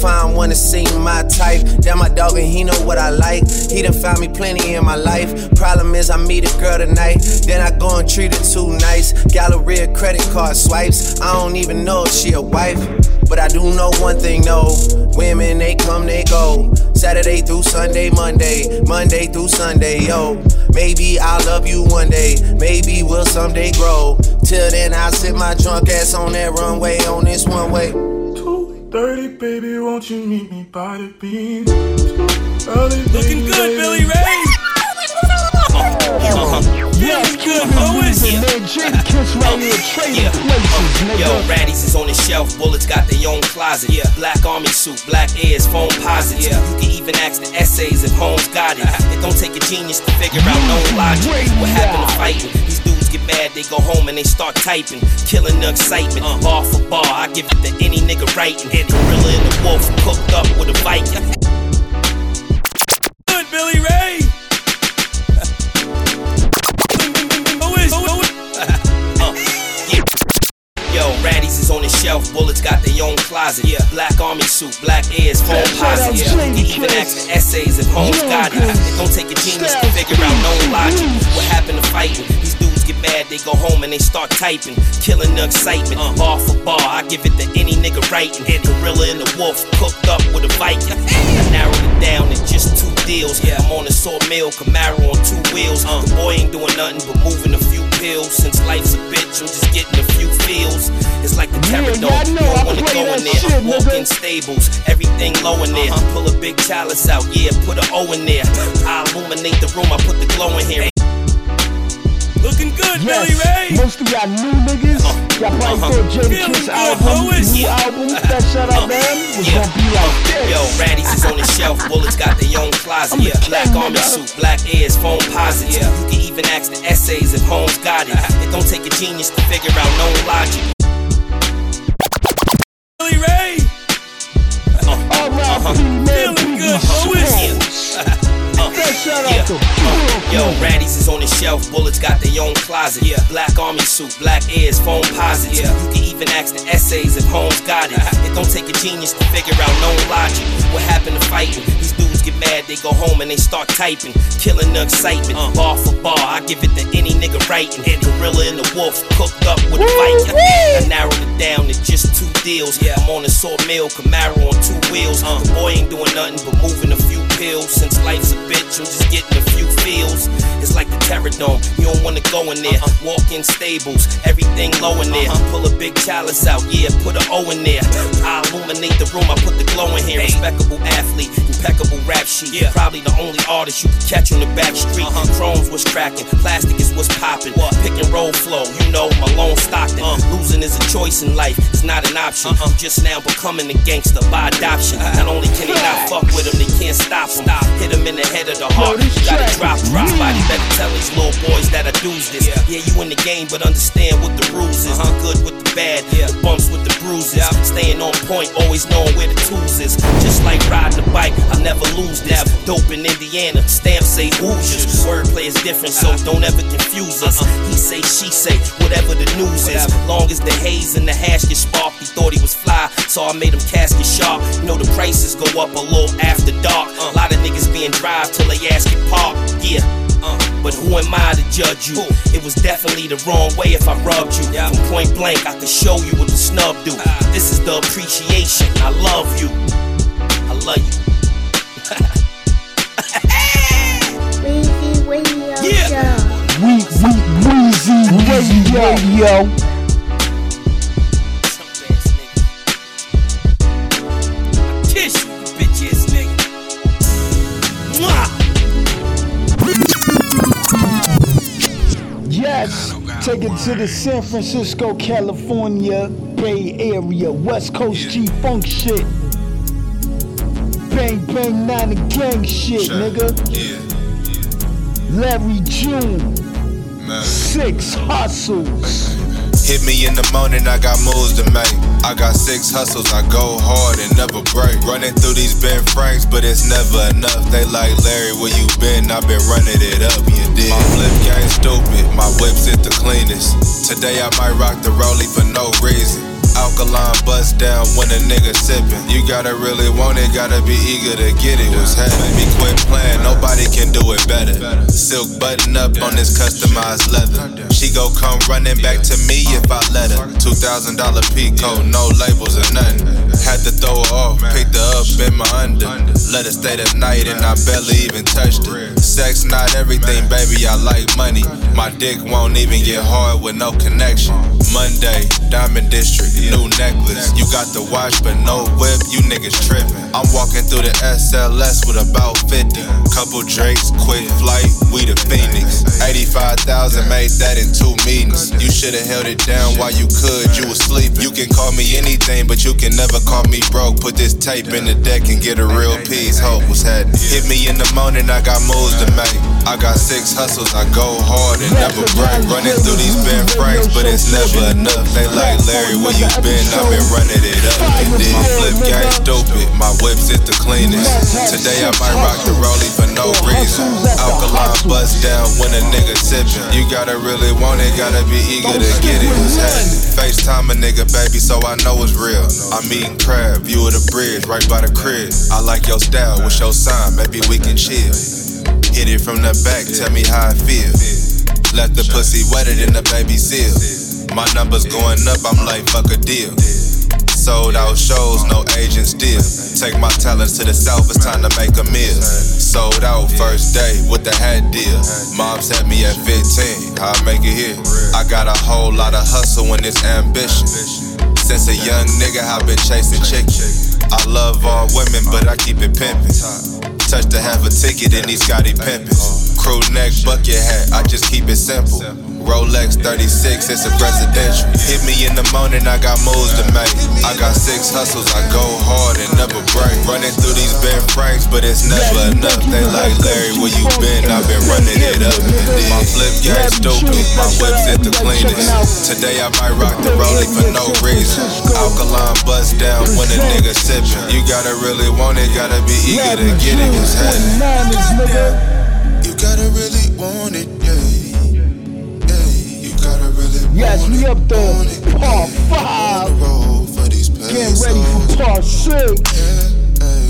Find one that seem my type. That my dog, and he know what I like. He done found me plenty in my life. Problem is, I meet a girl tonight. Then I go and treat her too nice. Galleria credit card swipes. I don't even know if she a wife. But I do know one thing, no. Women, they come, they go. Saturday through Sunday, Monday. Monday through Sunday, yo. Maybe I'll love you one day. Maybe we'll someday grow. Till then, I'll sit my drunk ass on that runway on this one way. 30, baby, won't you meet me by the beam? Too early, Looking good, Billy Ray. Yeah, good, Louis. Man, Jadakiss right here, trading places, oh, nigga. Yo, Raddies is on the shelf, bullets got their own closet. Yeah. Black army suit, black ears, phone posits. Yeah. You can even ask the essays if Holmes got it. Uh-huh. It don't take a genius to figure out no logic. What happened to fighting? These dudes get mad, they go home and they start typing. Killing the excitement, uh-huh. bar for bar. I give it to any nigga writing. And the gorilla and the wolf cooked up with a Viking. Good, Billy Ray. Is on the shelf, bullets got their own closet. Yeah. Black army suit, black ears, phone posit. Yeah. Even ask the essays if Holmes got it. It don't take a genius to figure out no logic. What happened to fighting? These dudes get mad, they go home and they start typing. Killing the excitement, bar for bar. I give it to any nigga writing. And gorilla and the wolf cooked up with a Viking. I narrowed it down to just two deals. I'm on a sawmill, Camaro on two wheels. The boy ain't doing nothing but moving a few pills. Since life's a bitch, I'm just getting a few feels. It's like the terror Yeah, dog. y'all You know don't I wanna go in there. shit, Walk nigga. in stables, everything low in there. Uh-huh. Pull a big chalice out, yeah, put a O in there. I illuminate the room, I put the glow in here. Looking good, yes, Billy Ray. Most of y'all new niggas, uh-huh. y'all probably uh-huh. thought Jadakiss album, new album, that shout out uh-huh. them was yeah. gonna be like this. Yo, Raddies is on the shelf, Bullets got their own closet. Yeah, black army suit, black ears, phone posits. Yeah. You can even ask the essays if Holmes got it. It don't take a genius to figure out known logic. Billy Ray. Uh, uh-huh. Feeling good, uh-huh. yeah. Uh, yo, Raddies is on the shelf, bullets got their own closet. Yeah. Black army suit, black ears, phone posits. Yeah. You can even ask the essays if Holmes got it. It don't take a genius to figure out known logic. What happened to fighting? These dudes get mad, they go home and they start typing. Killing the excitement, uh. bar for bar. I give it to any nigga writing. And Gorilla and the wolf cooked up with a fight. I narrowed it down to just two deals. Yeah. I'm on a sawmill, Camaro on two wheels. Uh. The boy ain't doing nothing but moving a few pills. Since life's a bitch, I'm just getting a few feels. It's like the terror dome, you don't wanna go in there. Uh-huh. Walk in stables, everything low in there. Uh-huh. Pull a big chalice out, yeah, put an O in there. I illuminate the room, I put the glow in here. Respectable athlete, impeccable rap sheet. Yeah. Probably the only artist you can catch on the back street. Uh-huh. Chrome's was cracking, plastic is what's popping. What? Pick and roll flow, you know, Malone Stockton. Uh. Losing is a choice in life, it's not an option. Uh-huh. Just now becoming a gangster by adoption. Uh-huh. Not only can they not fuck with him, they can't stop him. Stop. Hit him in the head of the heart. You gotta drop, drop. Body better tell these little boys that I do's this. Yeah. yeah, you in the game, but understand what the rules is. Uh-huh. Good with the bad, yeah. the bumps with the bruises. Yeah. Staying on point, always knowing where the tools is. Just like riding a bike, I'll never lose this. Dope in Indiana, stamp say Hoosiers. Wordplay is different, so uh-huh. don't ever confuse us. Uh-huh. He say, she say, whatever the news is. Long as the haze and the hash get sparked, he thought he was fly, so I made him casket sharp. You know the prices go up a little after dark. A lot of niggas being drive till they ask you park. Yeah. Uh, but who am I to judge you? It was definitely the wrong way if I rubbed you. From point blank, I could show you what the snub do. Ah. This is the appreciation. I love you. I love you. Weezy Radio yeah. Show. We, we, Weezy Radio. Yes, take it to the San Francisco, California, Bay Area, West Coast G Funk shit. Bang bang nine gang shit, nigga. Larry June, six hustles. Hit me in the morning, I got moves to make. I got six hustles, I go hard and never break. Running through these Ben Franks, but it's never enough. They like Larry, where you been? I've been running it up, you did. My flip game stupid, my whips is the cleanest. Today I might rock the rollie for no reason. Alkaline bust down when a nigga sippin'. You gotta really want it, gotta be eager to get it. What's happening? Me quit playing, nobody can do it better. Silk button up on this customized leather. She go come running back to me if I let her. Two thousand dollar Pico, no labels or nothing. Had to throw her off, picked her up in my under. Let her stay the night and I barely even touched her. Sex not everything, baby. I like money. My dick won't even get hard with no connection. Monday, Diamond District new necklace. You got the watch, but no whip, you niggas trippin'. I'm walking through the SLS with about 50. Couple drakes, quick flight, we the Phoenix. 85,000 made that in two meetings. You should've held it down while you could, you was sleeping. You can call me anything, but you can never call me broke. Put this tape in the deck and get a real piece. Hope was happening. Hit me in the morning, I got moves to make. I got six hustles, I go hard and never break. Running through these Ben Franks, but it's never enough. They like Larry, where you been, I've been running it up. Then flip gang stupid, my whips is the cleanest. Today I might rock the rollie for no reason. Alkaline bust down when a nigga sippin'. You gotta really want it, gotta be eager to get it. FaceTime a nigga, baby, so I know it's real. I'm eating crab, view of the bridge, right by the crib. I like your style, what's your sign? Maybe we can chill. Hit it from the back, tell me how I feel. Left the pussy wetter than the baby seal. My numbers going up, I'm like, fuck a deal. Sold out shows, no agents deal. Take my talents to the south, it's time to make a meal. Sold out first day with the hat deal. Moms had me at 15, how I make it here. I got a whole lot of hustle and it's ambition. Since a young nigga, I've been chasing chicken. I love all women, but I keep it pimpin'. Touch to have a ticket in these Scotty pimpins. Crew neck, bucket hat, I just keep it simple. Rolex 36, it's a presidential. Hit me in the morning, I got moves to make. I got six hustles, I go hard and never break. Running through these Ben Franks, but it's never enough. They like Larry, where you been? I've been running it up. My flip game stupid, my whips at the cleanest. Today I might rock the rollie for no reason. Alkaline bust down when a nigga sippin'. You gotta really want it, gotta be eager to get it. What's happening? You gotta really want it, yeah. You gotta really Yes, we up there. Part five. Getting ready for part six.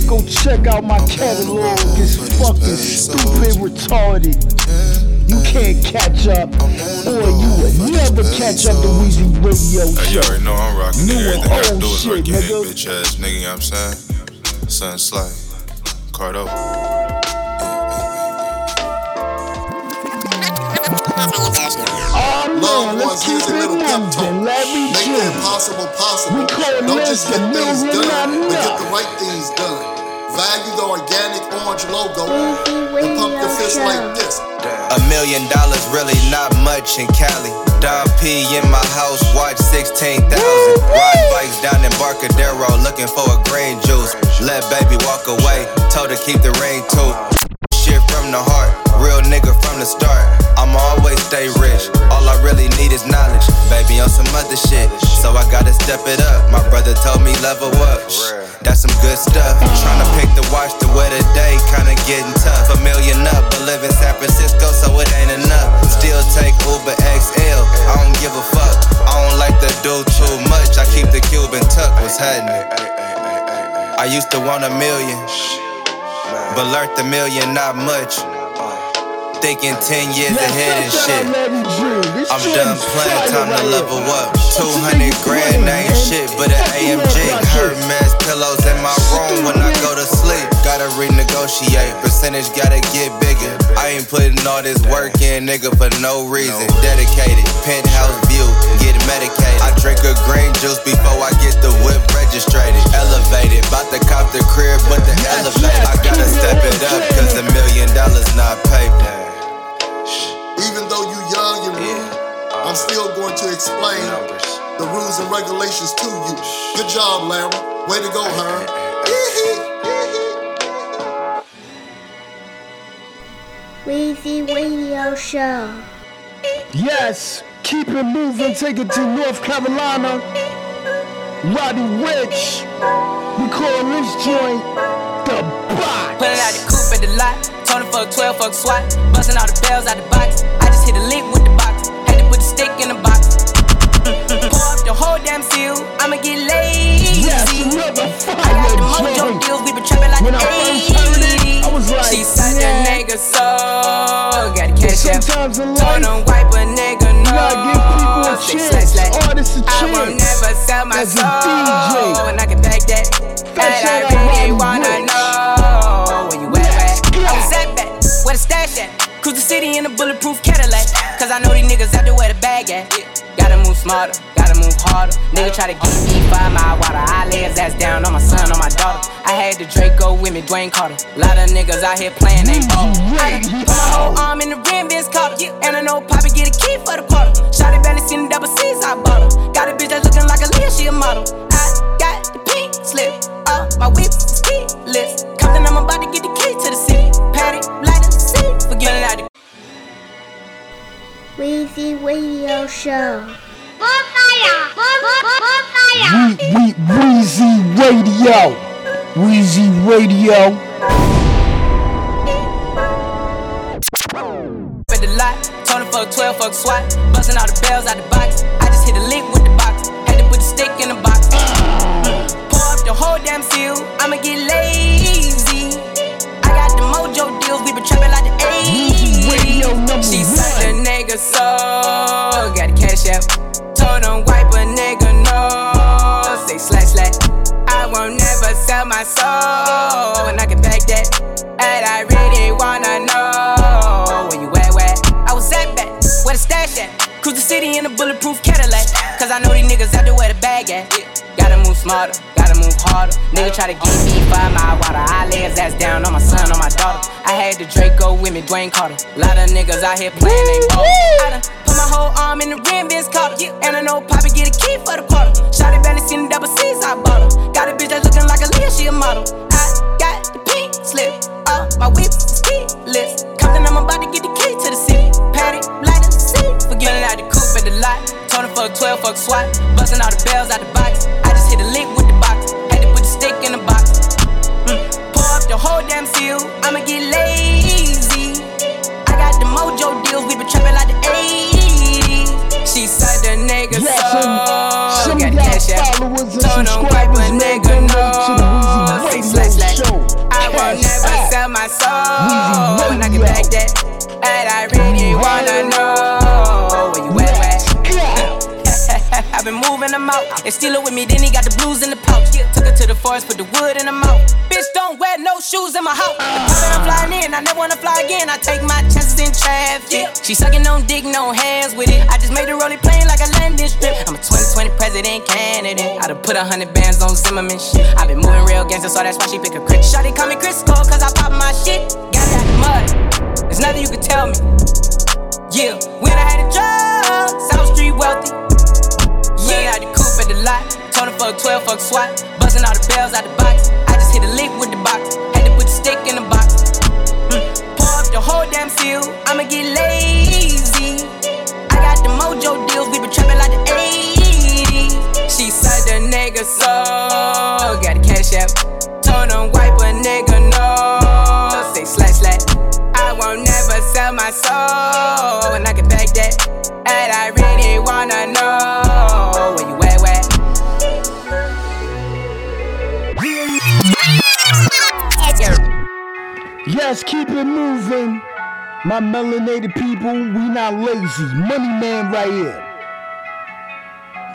Go check out my catalog. It's fucking stupid retarded. You can't catch up, or you will never catch up to Weezy Radio Hey, you already know I'm rocking New it. and Everything I old do is shit, organic, nigga. bitch ass nigga, you know what I'm saying? Son Slay, Cardo. Oh man, let's keep it moving. Larry Make the Jim. impossible possible. We call Don't just get things million done, but get the right things done. Value the organic orange logo and pump your fist like this. A million dollars really not much in Cali. Don P in my house, watch 16,000. Ride bikes down in Barcadero, looking for a green juice. Let baby walk away, told her keep the ring too. Shit from the heart, real nigga from the start. I'ma always stay rich, all I really need is knowledge. Baby on some other shit, so I gotta step it up. My brother told me level up. Shh, That's some good stuff. Tryna pick the watch to wear today, kinda getting tough. A million up, but live in San Francisco, so it ain't enough. Still take Uber XL, I don't give a fuck. I don't like to do too much, I keep the Cuban tuck. What's happening? I used to want a million, but learned the million not much. Thinking 10 years ahead and shit. I'm done playing, time to level up. 200 grand ain't shit, but an AMG. Hermes pillows in my room when I go to sleep. Gotta renegotiate, percentage gotta get bigger. I ain't putting all this work in, nigga, for no reason. Dedicated, penthouse view, get medicated. I drink a green juice before I get the whip registered. Elevated, bout to cop the crib, but the elevator. I gotta step it up, cause a million dollars not paper. Even though you young and rude, I'm still going to explain the rules and regulations to you. Good job, Larry. Way to go, Herm. Weezy Radio Show. Yes, keep it moving, take it to North Carolina. Roddy Ricch. We call this joint the box. Pulling out the coupe at the lot. Tony fuck 12, fuck SWAT. Busting all the bells out the box. Got a cash out. Sometimes in Told life, him wipe a nigga no. gotta give people a chance, artists a I will chance. never sell my As a soul. DJ. And I can back that. Fresh And I really wanna Ricch. know where you at, at. I was at back, where the stash at? Cruise the city in a bulletproof Cadillac. Cause I know these niggas out there where the bag at. Gotta move smarter, harder. Nigga try to give me five mile water. I lay his ass down on my son, on my daughter. I had the Draco with me, Dwayne Carter. Lot of niggas out here playing, they ball. I put my whole arm in the rim, Vince Carter. And I know Poppy get a key for the quarter. Shotty Benny seen the double C's, I bought her. Got a bitch that's looking like a Leah, she a model. I got the pink slip, uh, my whip is keyless. Compton, I'm about to get the key to the city. Patty, light up the city, forget it out the Weezy Radio Show. We, we, Weezy Radio. Weezy Radio. at the lot. Tony fuck 12, fuck SWAT. Busting all the bells out the box. I just hit a lick with the box. Had to put the stick in the box. Pour up the whole damn seal. I'ma get lazy. I got the mojo deals. We been trapping like the 80s. She such a nigga so. Got the cash out. Sell my soul. And I can back that. And I really wanna know where you at, where I was at back, where the stash at. Cruise the city in a bulletproof Cadillac. Cause I know these niggas out there where the bag at. Gotta move smarter, gotta move harder. Nigga try to get me five my water. I lay his ass down on my son, on my daughter. I had the Draco with me, Dwayne Carter. Lot of niggas out here playing, they ball. My whole arm in the rim, Vince Carter. And I know Poppy get a key for the quarter. Shotty barely seen the double C's, I bought her. Got a bitch that's looking like a Leah, she a model. I got the pink slip, uh, my whip is keyless. Compton, I'm about to get the key to the city. Patty, light up the city. Forgetting out the coupe at the lot. Told her fuck 12, fuck SWAT. Busting all the bells out the box. I just hit a lick with the box. Had to put the stick in the box. Mm. Pour up the whole damn seal. I'ma get lazy. I got the mojo deals. We been trapping like the 80s. The nigga Yeah, so. some got cash out. followers and wipe a nigga no. to the Weezy Radio slash slash. Show. I will never sell my soul. And I can Radio. back that. And I really wanna know where you at, at. I've been moving them out. They steal it with me, then he got the blues in the pouch. Took her to the forest, put the wood in the mouth. Bitch, don't wear no shoes in my house. The I'm flying in, I never wanna fly again. I take my chances in traffic. She sucking on dick, no hands with it. I just made the rolling plane like a landing strip. I'm a 2020 president candidate. I done put a hundred bands on Zimmerman shit. i been moving real gangster, so that's why she pick a crit. Shotty call me Chris Cole, cause I pop my shit. Got that mud. There's nothing you can tell me. Yeah, when I had a job, South Street wealthy. Yeah, out the coupe at the lot. Told fuck 12, fuck SWAT. Busting all the bells out the box. The whole damn seal. I'ma get lazy. I got the mojo deals. We been trapping like the 80s. She said the nigga so. Got the cash out. Told him wipe a nigga no. Say slash slash. I won't never sell my soul. And I can back that. And I Yes, keep it moving. My melanated people, we not lazy. Money man right here.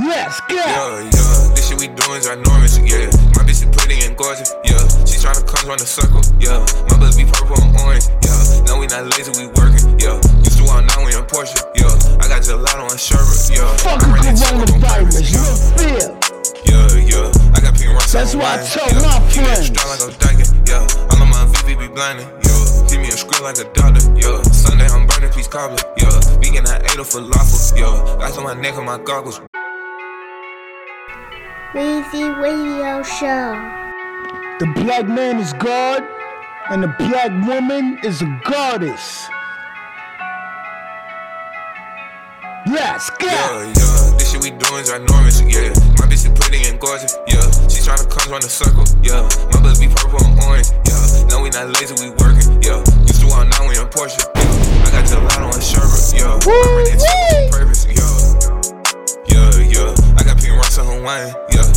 Yes, go. Yeah, yeah, this shit we doing is ginormous, yeah. My bitch is pretty and gorgeous, yeah. She tryna come around the circle, yeah. My bus be purple and orange, yeah. No, we not lazy, we working, yeah. Used to walk now we in Porsche, yeah. I got gelato and sherbet, yeah. Fuck I a ran that check up on purpose, coronavirus, yeah. Yeah, yeah. I got pink rocks That's why I tell yeah. my friends. like I'm dyking, yeah. All of be blinding, yeah. Give me a script like a doctor, yeah. Sunday I'm burning piece cobbler, yeah. Vegan I ate a falafel, yeah. Ice on my neck and my goggles. Weezy Radio Show. The black man is God, and the black woman is a goddess. Yes, go. Yeah, yeah, this shit we doing is ginormous, yeah. My bitch is pretty and gorgeous, yeah. She tryna come run the circle, yeah. My bus be purple and orange, yeah. No, we not lazy, we working, yeah. Used to walk now we in Porsche, yeah. I got gelato and sherbet, yeah. I ran that shit on purpose, yeah. Yeah, yeah. I got pink rocks on Hawaiian, yeah.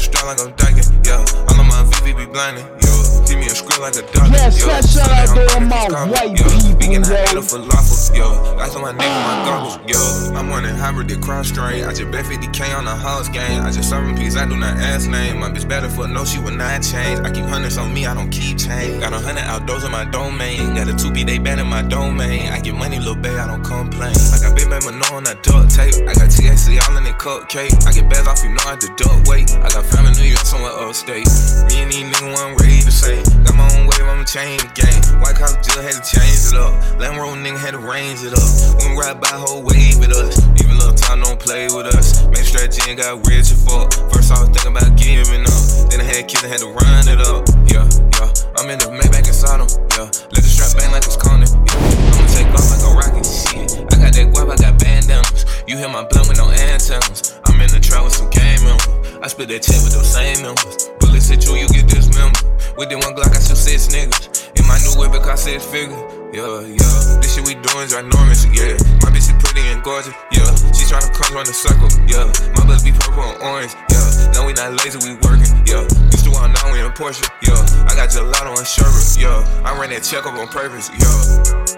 Keep me in strong like I'm dyking, yeah. All of my VV be blinding, yeah. Keep me a script like a doctor, Yeah, yeah. shout out to all my white cobbler, yeah. Vegan, people, ate yo. a falafel, yeah. Ice on my neck and my goggles, yo. I'm running hybrid, the cross strain. I just bet 50k on the house game. I just serving peace, I do not ask name. My bitch better for no, she will not change. I keep hundreds on me, I don't keep change. Got a hundred outdoors in my domain. Got a 2B, they ban in my domain. I get money, little babe, I don't complain. I got big man Mano on that duct tape. I got THC all in the cupcake. I get bags off, you know I duck weight. I got family in New York, somewhere upstate. Me and these niggas one ready to say. Got my own wave, I'ma change the game. White collar jill had to change it up. Roll nigga had to range it up. When ride by, whole wave with us. Even little time don't play with us. Make strategy and got rich as fuck. First I was thinking about giving up. Then I had kids and had to run it up. Yeah, yeah. I'm in the Maybach inside them. Yeah. Let the strap bang like it's Conan. Yeah. I'ma take off like a rocket. Shit. I got that guap, I got bandanas. You hear my blunt with no antennas. I'm in the trap with some game members. I spit that check with those same numbers. Bullets hit you, you get dismembered. With the one Glock, I shoot six niggas. In my new whip, it cost six figures. Yeah, yeah. This shit we doing is ginormous, yeah. My bitch is pretty and gorgeous, yeah. She tryna come run the circle, yeah. My bus be purple and orange, yeah. No, we not lazy, we working, yeah. Used to walk now we in Porsche, yeah. I got gelato and sherbet, yeah. I ran that check up on purpose, yeah.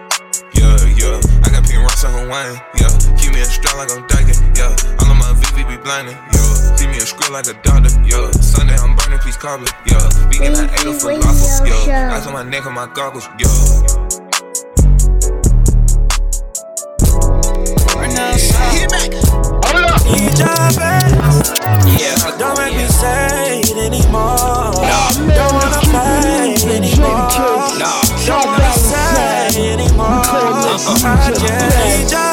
Yeah, yeah. I got pink rocks on Hawaiian, yeah. Keep me in strong like I'm dyking, yeah. All of my VV be blinding, script like a doctor, yeah. Sunday I'm burning piece cobbler, yeah. Vegan I ate a falafel, yeah. Ice on my neck and my goggles, yeah. Need your best. Yeah. Don't make me say it anymore. Don't wanna play anymore. Don't wanna say anymore. I just need your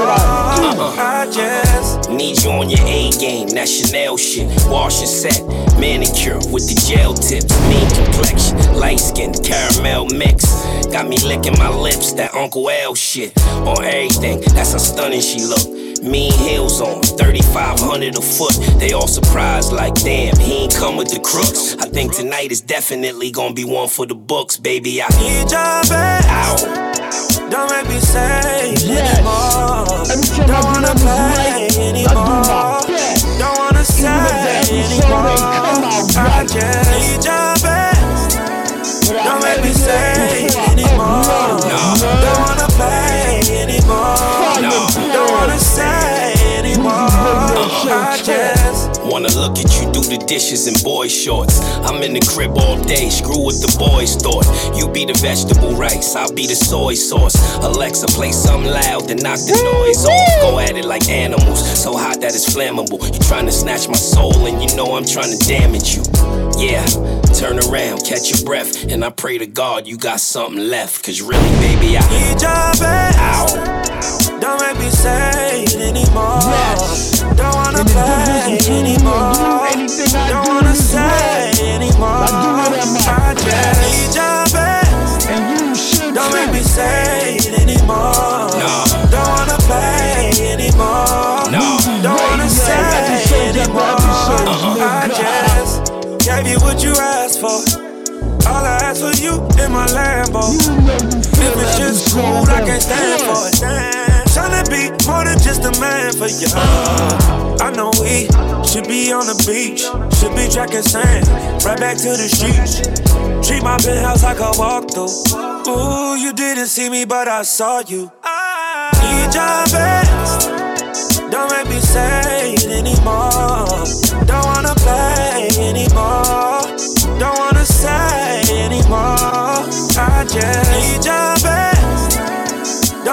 Uh-uh. I just need you on your A game, that Chanel shit. Wash and set, manicure with the gel tips. Mean complexion, light skin, caramel mix. Got me licking my lips, that Uncle L shit. On everything, that's how stunning she look. Mean heels on, 3500 a foot. They all surprised, like, damn, he ain't come with the crooks. I think tonight is definitely gonna be one for the books, baby. I need your baby. Don't make me say yes. anymore. Don't wanna play anymore. Don't wanna say anymore. I just need your baby. Don't make me say anymore. Don't wanna play anymore. Just Wanna look at you do the dishes in boy shorts. I'm in the crib all day, screw what the boys thought. You be the vegetable rice, I'll be the soy sauce. Alexa, play something loud to knock the noise off. Go at it like animals, so hot that it's flammable. You trying to snatch my soul, and you know I'm trying to damage you. Yeah, turn around, catch your breath, and I pray to God you got something left. Cause really, baby, I need your baby. Don't make me say it anymore. Don't wanna play anymore. Don't wanna say anymore. I just need your baby. Don't make me say it anymore. Don't wanna play anymore. Don't wanna say anymore. I just gave you what you asked for. All I ask for you in my Lambo. If it's just cool, I can't stand for it. Tryna be more than just a man for you. I know we should be on the beach, should be tracking sand, right back to the streets. Treat my penthouse like a walk walkthrough. Ooh, you didn't see me, but I saw you. Need your best. Don't make me say it anymore. Don't wanna play anymore. Don't wanna say anymore. I just need your best.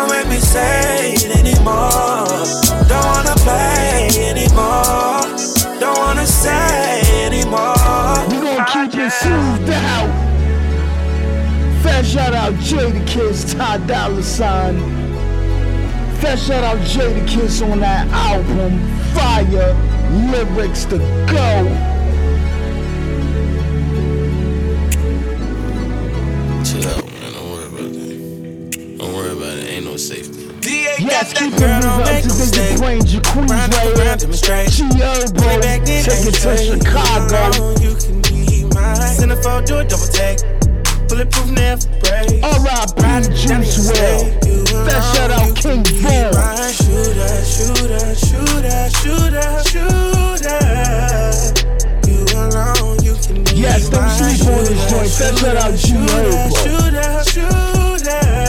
Don't make me say it anymore. Don't wanna play anymore. Don't wanna say anymore. We gonna keep it soothed out. Fat shout out Jadakiss, Ty Dolla Sign. Fat shout out Jadakiss on that album. Fire lyrics to go. Safety. Yes, keep the river up to the brain, Jaquees right here. G-Herbo, take it to Chicago. You can be mine. Centerfold, do a double take. Bulletproof never break. R.I.P. Juice WRLD. Fat shout out King Von. Shooter, shooter, shooter, shooter, shooter. You alone, you can be Yes, don't sleep on this joint. Fat shout out G-Herbo. Shooter, shooter.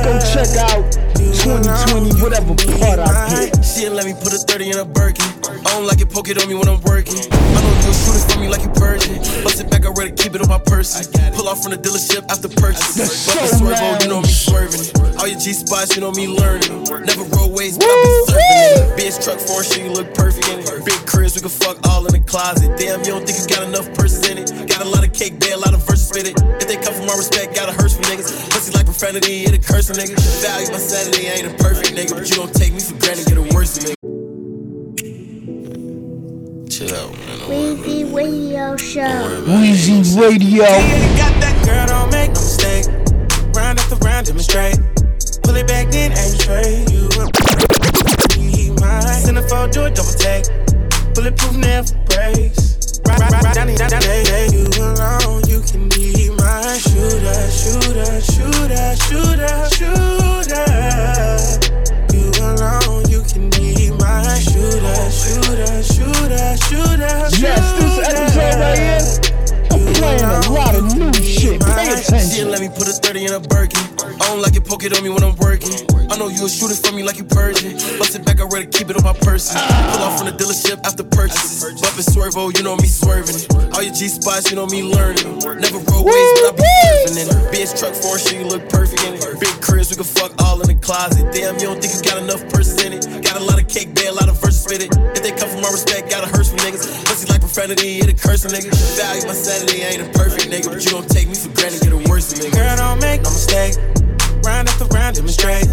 Go check out 2020, whatever part I get. She didn't let me put a 30 in a Birkin. I don't like it, poke it on me when I'm working. I know you a shooter for me like you purging. Bust it back, I ready, keep it on my person. Pull off from the dealership after purchase. But the swervo, you know me swerving. All your G spots, you know me learning. Never roadways, but I be surfing it. Benz truck for sure, you look perfect in it. Big cribs, we can fuck all in the closet. Damn, you don't think you got enough purses in it. Got a lot of cake, bay, a lot of verses with it. If they come from my respect, gotta hurt for niggas. Pussy like profanity, it a curse for niggas. Value my sanity, I ain't a perfect nigga, but you don't take me for granted, get a worse nigga. Chill out, man. Weezy Radio Show. Weezy Radio. Got that girl, don't make no mistake. Round after round, demonstrate. Pull it back, then aim straight. You be mine. Centerfold, do a double take. Bulletproof, never breaks. You alone, you can be my shooter, shooter, shooter, shooter, shooter. You alone, you can be my shooter, shooter, shooter, shooter. Yes, this episode right here, playing a lot of new shit. Pay She attention. didn't let me put a 30 in a Birkin. I don't like it, poke it on me when I'm working. I know you a shooter for me like you purging. Bust it back, I ready, keep it on my person. Pull off from the dealership after purchases. Bump and swervo, oh, you know me swerving it. All your G spots, you know me learning. Never roadways, but I be surfing in it. Benz truck for sure, you look perfect in it. Big cribs, we can fuck all in the closet. Damn, you don't think you got enough purses in it. Got a lot of cake, bay, a lot of verses it. If they come from my respect, gotta hurt for niggas. Pussy like profanity, it a curse for niggas. Value my sanity, I ain't a perfect nigga, but you don't take me for granted, get a worse nigga. Girl, don't make no mistake. Round after round, demonstrate.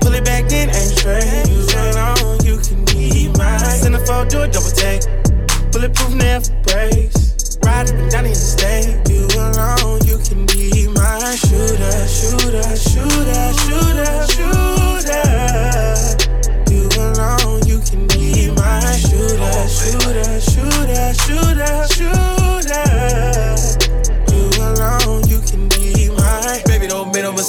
Pull it back, then aim straight. You alone, you can be mine. Centerfold, do a double take. Bulletproof, never breaks. Ride up and down the interstate. You alone, you can be my shooter, shooter, shooter, shooter, shooter. You alone, you can be my shooter, shooter, shooter, shooter, shooter.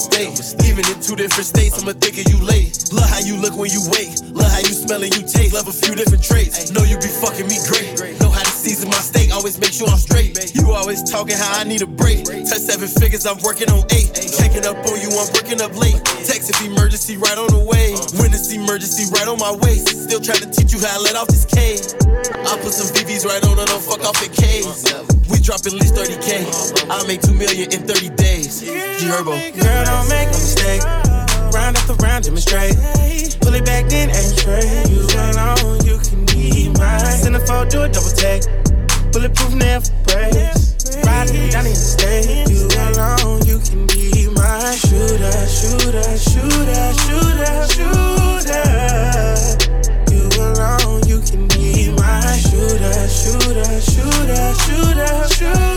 Mistake. Even in two different states, I'ma think of you late. Love how you look when you wake. Love how you smell and you taste. Love a few different traits. Know you be fucking me great. Know how to season my steak. Always make sure I'm straight. You always talking how I need a break. Touch seven figures, I'm working on eight. Checking up on you, I'm working up late. Text if emergency right on the way. Uh-huh. When it's emergency right on my waist. Still trying to teach you how to let off this K. I put some VVs right on it, don't fuck off the K. Uh-huh. We drop at least 30k. Uh-huh. I'll make 2 million in 30 days. G Herbo. Girl, don't make no mistake. Round after round, demonstrate. Pull it back, then aim straight. You alone, you can be mine. Centerfold, do a double take. Bulletproof, never breaks. Ride it down the interstate. You alone, you can be my shooter, shooter, shooter, shooter, shooter. You alone, you can be my shooter, shooter, shooter, shooter, shooter.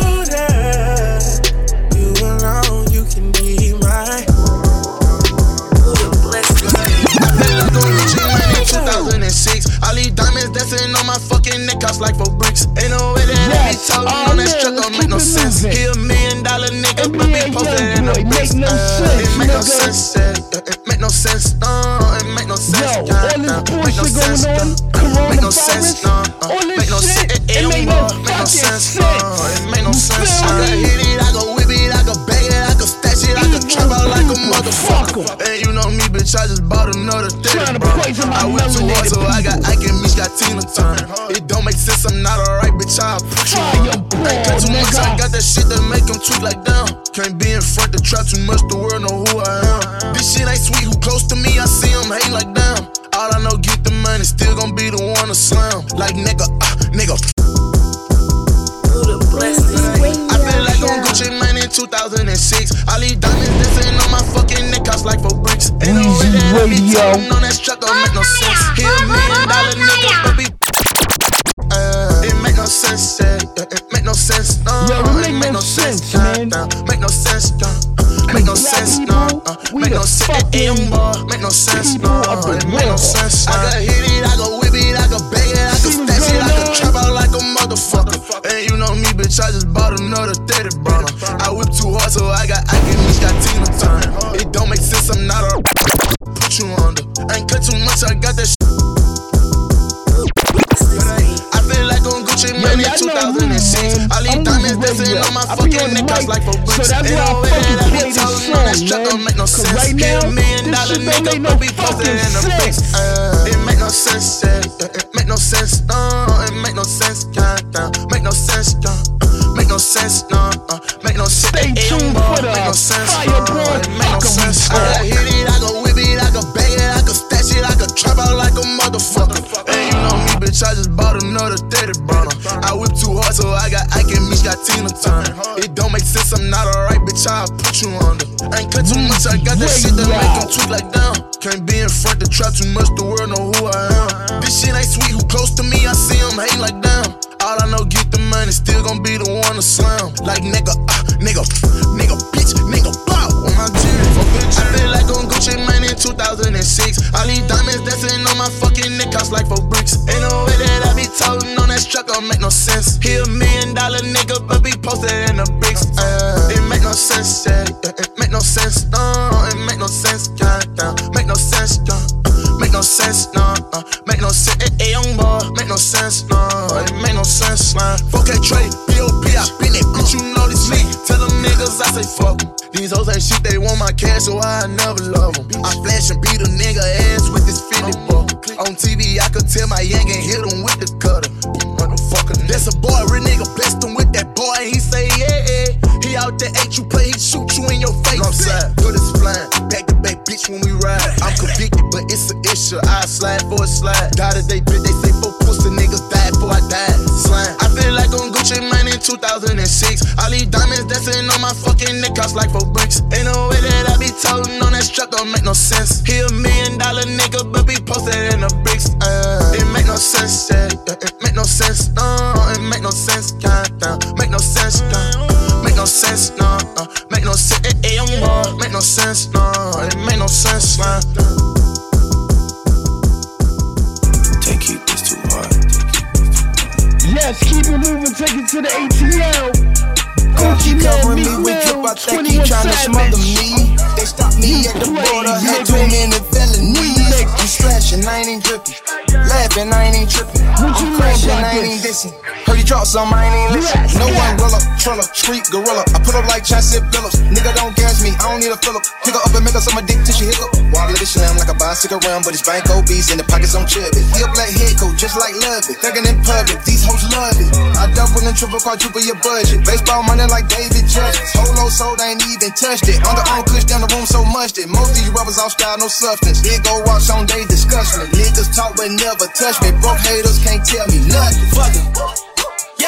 Cost like four bricks. Ain't no way that I be talking on that strut, don't make no sense. He a million dollar nigga, but be posted in the bricks. Uh, it make no sense, yeah. it make no sense, no, it make no sense, uh, no sense, uh, make no sense, no, uh, make no sense, it, make no sense, no, it make no sense. I can hit it, I can whip it, I can bag it, I can stash it, I can trap out like a motherfucker. And you know me, bitch, I just bought another thing. I went too hard, so I got Tina turn. It don't make sense, I'm not alright, bitch, I'll put you on. Ain't cut too much, I got that shit that make them tweak like down. Can't be in front to try too much, the world know who I am. This shit ain't sweet, who close to me, I see them hate like damn. All I know, get the money, still gon' be the one to slam. Like nigga, uh, nigga. I feel like I'm Gucci Mane in 2006. All these diamonds dancing on my fucking neck, cost like four bricks. Ain't no way that I be on that truck, don't make no sense. He a million dollar nigga, no sense, yeah. It make no sense, no. it make no sense, man. Make no sense, yeah. Make no sense, no. Uh, make no sense, boy. Make no sense, no. It make no sense. I can hit it, I can whip it, I can bag it, I can stash it, I can trap out like a motherfucker. And you know me, bitch, I just bought another 30 burner. I whip too hard, so I got I can Meech got Tina turn. It don't make sense, I'm not a put you under. I ain't cut too much, I got that shit. 2006. All these diamonds dancing on my fucking cost like four bricks. Ain't no way that I be talking on that strut, don't make no sense. right now, this shit don't make no be posted in the fucking bricks. Uh, it make no sense. It make no sense, no. It make no sense, yeah. yeah. Make no sense, yeah. Make no sense, no. Uh, make no sense. Stay tuned for the Make no sense, Fire no. Boy It make no sense. I Report. can hit it, I can whip it, I can bag it, I can stash it, I can trap out like a motherfucker. And you know me, bitch, I just bought another so I got Ike and Meech got Tina turn. It don't make sense, I'm not alright, bitch, I'll put you under. I ain't cut too much, I got that shit that make them tweak like down. Can't be in front to trap too much, the world know who I am. This shit ain't sweet, who close to me, I see them hate like damn. All I know, get the money, still gon' be the one to slam. Like nigga, uh, nigga, nigga, bitch, nigga, bow on my jewelry. I feel like I'm Gucci Mane in 2006. All these diamonds dancing on my fucking neck, cost like four bricks. Ain't no way that I talking on that truck, don't make no sense. He a million dollar nigga, but be posted in the bricks. Uh, it make no sense, some, I ain't even listen. No one roll up, troller, street gorilla. I put up like Chauncey Billups. Nigga don't gas me, I don't need a fill up. Pick her up and make her some dick till she hiccup. Waddle it slam like a bicycle round, but it's bank obese in the pockets on chubby. He a black head coat, just like Love It. Thuggin' in public, these hoes love it. I double and triple quadruple your budget. Baseball money like David Judge. Holo sold, I ain't even touched it. Underarm push down the room so much that most of these rubbers all style, no substance. Big go rocks on they discussion. Niggas talk but never touch me. Broke haters can't tell me nothing. Fuck it.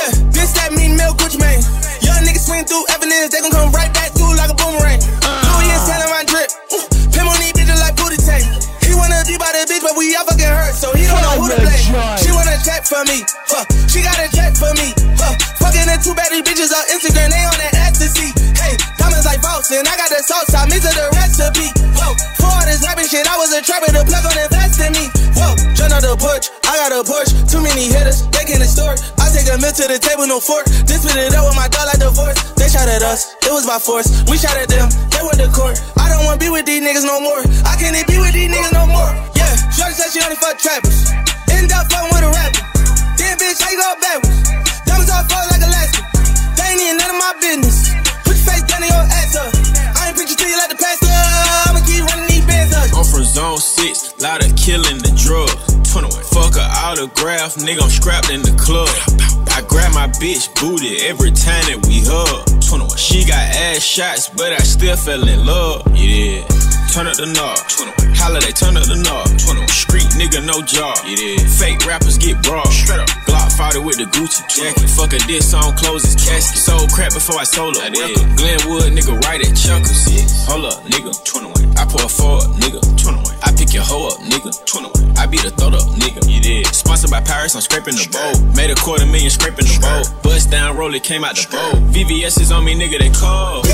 Yeah, this that mean milk. Young niggas swing through evidence, they gon' come right back through like a boomerang. Louis is telling my drip. Ooh, Pimp on these bitches like booty tank. He wanna be by the bitch, but we all fucking hurt, so he don't know who to blame. She wanna check for me, huh? She got a check for me, huh? Fucking the two baddest bitches on Instagram, they on that ecstasy. Hey, diamonds like Boston, I got the sauce, I mix the recipe. Whoa, for all this rapping shit, I was a trapper, the plug on invest in me. Whoa, jump out the porch, I got a Porsche, too many hitters, they can't distort. I take a meal to the table, no fork. This spit it up with my dog like divorce. They shot at us, it was by force. We shot at them, they went to court. I don't wanna be with these niggas no more. I can't even be with these niggas no more. Yeah, Shorty said she only fuck trappers. End up fucking with a rapper. Then bitch, you go backwards? Diamonds all fall like Alaska. They ain't even none of my business. Put your face down in your ass up. I ain't preaching to you like the pastor. I'ma keep running these bands up. I'm from zone six, lot of killing autograph, nigga, I'm scrapped in the club. I grab my bitch booty every time that we hug. 21. She got ass shots, but I still fell in love. Yeah. Turn up the knob. 21. Holiday, turn up the knob. 21. Street nigga, no job. Fake rappers get broad. Straight up. Glock fighter with the Gucci jacket. Fuck a diss song, close his casket. Sold crap before I sold record. Glenwood, nigga, right at Chuckers. Yeah. Hold up, nigga. 21. I pour a forward, nigga. 21. I pick your hoe up, nigga. 21. I beat a throat up, nigga. You did. Sponsored by Paris, I'm scraping the bowl. Made a quarter million scraping the bowl. Bust down, roll it, came out the bowl. VVS is on me, nigga, they cold.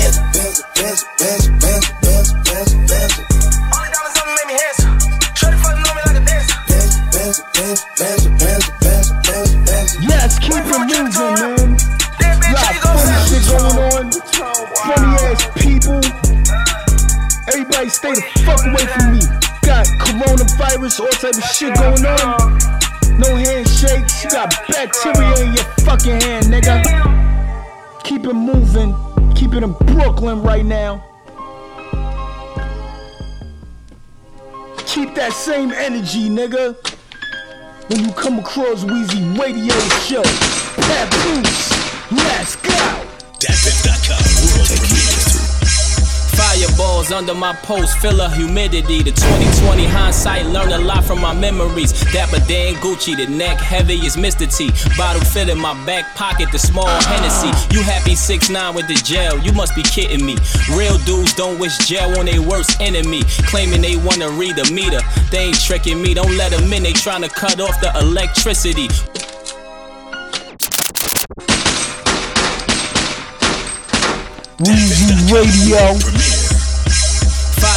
Yes, keep it moving, man. Lot funny shit going on. Funny ass people. Everybody stay the fuck away from me. Got coronavirus, all type of shit going on. No handshakes. You got bacteria in your fucking hand, nigga. Keep it moving. Keep it in Brooklyn right now. Keep that same energy, nigga. When you come across Weezy Radio Show. Papoose, let's go. Fireballs under my post, filler humidity. The 2020 hindsight, learn a lot from my memories. Dapper Dan Gucci, the neck heavy as Mr. T. Bottle fit in my back pocket, the small Hennessy. You happy 6 9 with the gel, you must be kidding me. Real dudes don't wish jail on their worst enemy. Claiming they wanna read a meter, they ain't tricking me. Don't let them in, they tryna cut off the electricity. Weezy Radio.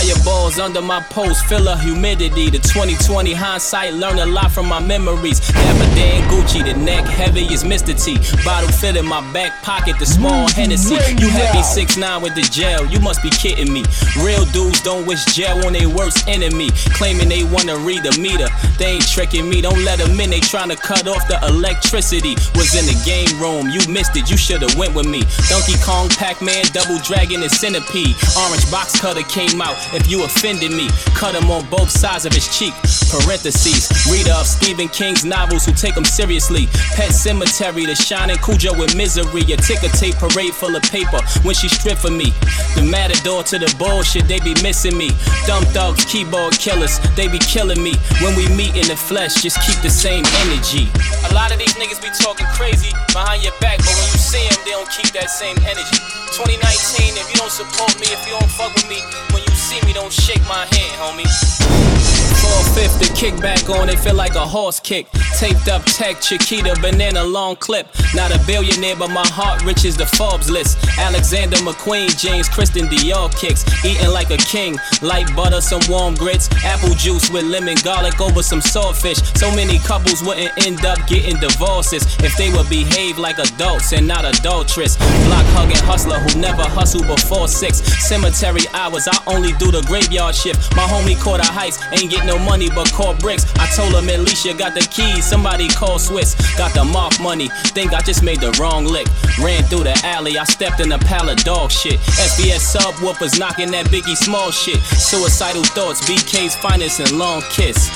Fireballs under my post, filler humidity. The 2020 hindsight, learned a lot from my memories. Dapper Dan Gucci, the neck heavy as Mr. T. Bottle fit in my back pocket, the small Hennessy. You happy 6 9 with the gel, you must be kidding me. Real dudes don't wish jail on their worst enemy. Claiming they wanna read the meter, they ain't tricking me. Don't let them in, they tryna cut off the electricity. Was in the game room, you missed it, you should've went with me. Donkey Kong, Pac Man, Double Dragon, and Centipede. Orange box cutter came out if you offended me. Cut him on both sides of his cheek. Parentheses. Reader of Stephen King's novels who take them seriously. Pet Sematary, The Shining Cujo with misery. A ticker tape parade full of paper when she stripped for me. The matador to the bullshit, they be missing me. Dumb thugs, keyboard killers, they be killing me. When we meet in the flesh, just keep the same energy. A lot of these niggas be talking crazy behind your back, but when you see them, they don't keep that same energy. 2019, if you don't support me, if you don't fuck with me, when see me, don't shake my hand, homie. Four fifth, the kick back on it, feel like a horse kick. Taped up tech, Chiquita, banana long clip. Not a billionaire, but my heart rich as the Forbes list. Alexander McQueen, James Christian Dior kicks. Eating like a king, light butter, some warm grits. Apple juice with lemon garlic over some saltfish. So many couples wouldn't end up getting divorces if they would behave like adults and not adulteress. Block hugging hustler who never hustled before six. Cemetery hours, I only do the graveyard shift. My homie caught a heist, ain't get no money but call bricks. I told him at got the keys, somebody call Swiss. Got the mark money, think I just made the wrong lick. Ran through the alley, I stepped in a pile of dog shit. SBS subwoofers knocking that Biggie Small shit. Suicidal thoughts, BK's finest and long kiss.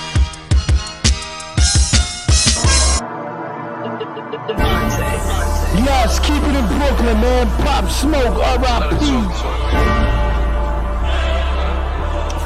Yes, keep it in Brooklyn, man. Pop Smoke, R.I.P.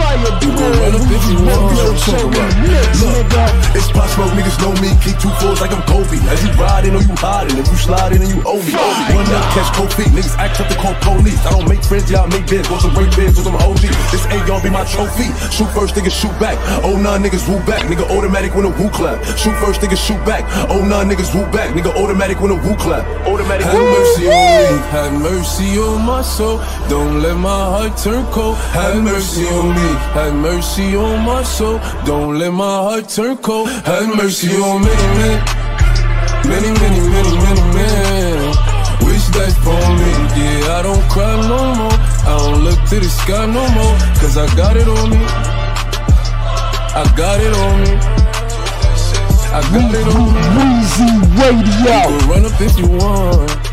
Fire You can run up if you want. nigga. It's Pop Smoke, niggas know me. Keep two fours like I'm Kobe. As you riding or you hiding, if you sliding and you owe me. Run up, catch cold feet. Niggas act up to call police. I don't make friends, y'all make bids. Want some break bids, want some OG. This AR be my trophy. Shoot first, niggas shoot back. Oh nine niggas woo back. Nigga automatic when a woo clap. Shoot first, niggas shoot back. Oh nine niggas woo back. Nigga automatic when a woo clap. Automatic. Have mercy on me. Have mercy on my soul. Don't let my heart turn cold. Have mercy on me. Have mercy on my soul. Don't let my heart turn cold. Have mercy on many men. Many, many, many, many men. Wish that for me. Yeah, I don't cry no more. I don't look to the sky no more. Cause I got it on me. I got it on me. I got it on me. Weezy Radio. You can run up if you want.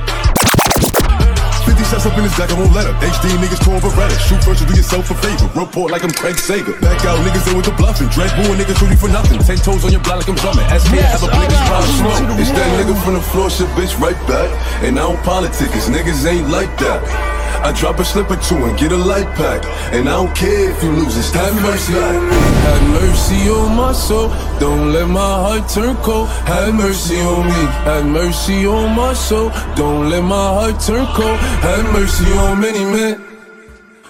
50 shots up in his back, I won't let up. HD niggas torn Beretta. Shoot first and do yourself a favor. Report like I'm Craig Sager. Back out niggas in with the bluffing. Dread booing niggas shoot you for nothing. Ten toes on your block like I'm drumming. Ask me, I have a blick as brown smoke. It's that nigga from the floor, shit bitch right back. And I don't politic, cause niggas ain't like that. I drop a slip or two and get a light pack. And I don't care if you lose, it's have mercy on me. Have mercy on my soul. Don't let my heart turn cold. Have mercy on me. Have mercy on my soul. Don't let my heart turn cold. Have mercy on many men.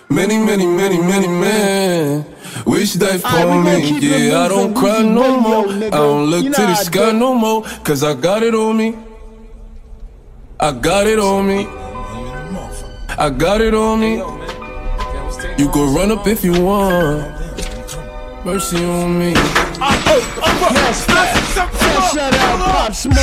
Many, many, many, many men. Wish that Alright, for me. Yeah, I don't cry no more. I don't look to the sky no more. Cause I got it on me. I got it on me. I got it on me. You can run up if you want. Mercy on me. Yes, fat, fat shout out Pop Smoke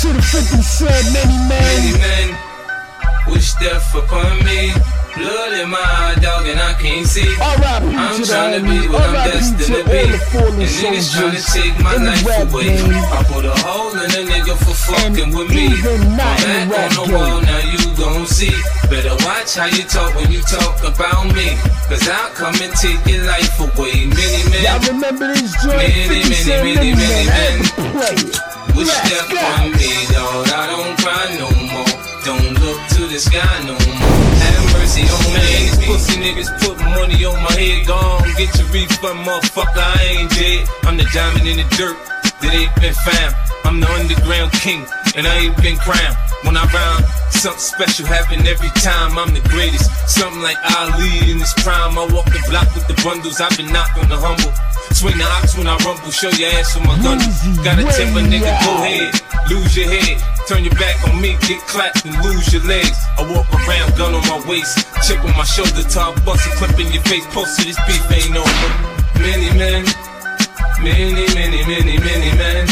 to the 50 Cent, many Many man. men wish death upon me. Blood in my eye, dog, and I can't see. R.I.P. I'm to trying to be what I'm destined to all be. And niggas trying to take my life away. I put a hole in a nigga for fucking with me. I'm back on the wall, now you gon' see. Better watch how you talk when you talk about me. Cause I'll come and take your life away. Many men. Y'all remember this joint? Many, 50 many, many, many many man. I had men. to play it. Wish Let's death go. on me, dog. I don't cry no more. Don't look to the sky no more. Mercy on me. These pussy niggas put money on my head. Gone, get your refund, motherfucker. I ain't dead. I'm the diamond in the dirt that ain't been found. I'm the underground king, and I ain't been crowned. When I rhyme, something special happen every time. I'm the greatest. Something like Ali in his prime. I walk the block with the bundles. I've been knocked on the humble. Swing the ox when I rumble. Show your ass with my gun. Got a temper, nigga. Go ahead. Lose your head. Turn your back on me. Get clapped and lose your legs. I walk around, gun on my waist. Chip on my shoulder. Top bust a clip in your face. Post to this beef ain't over. Many men. Many, many, many, many men.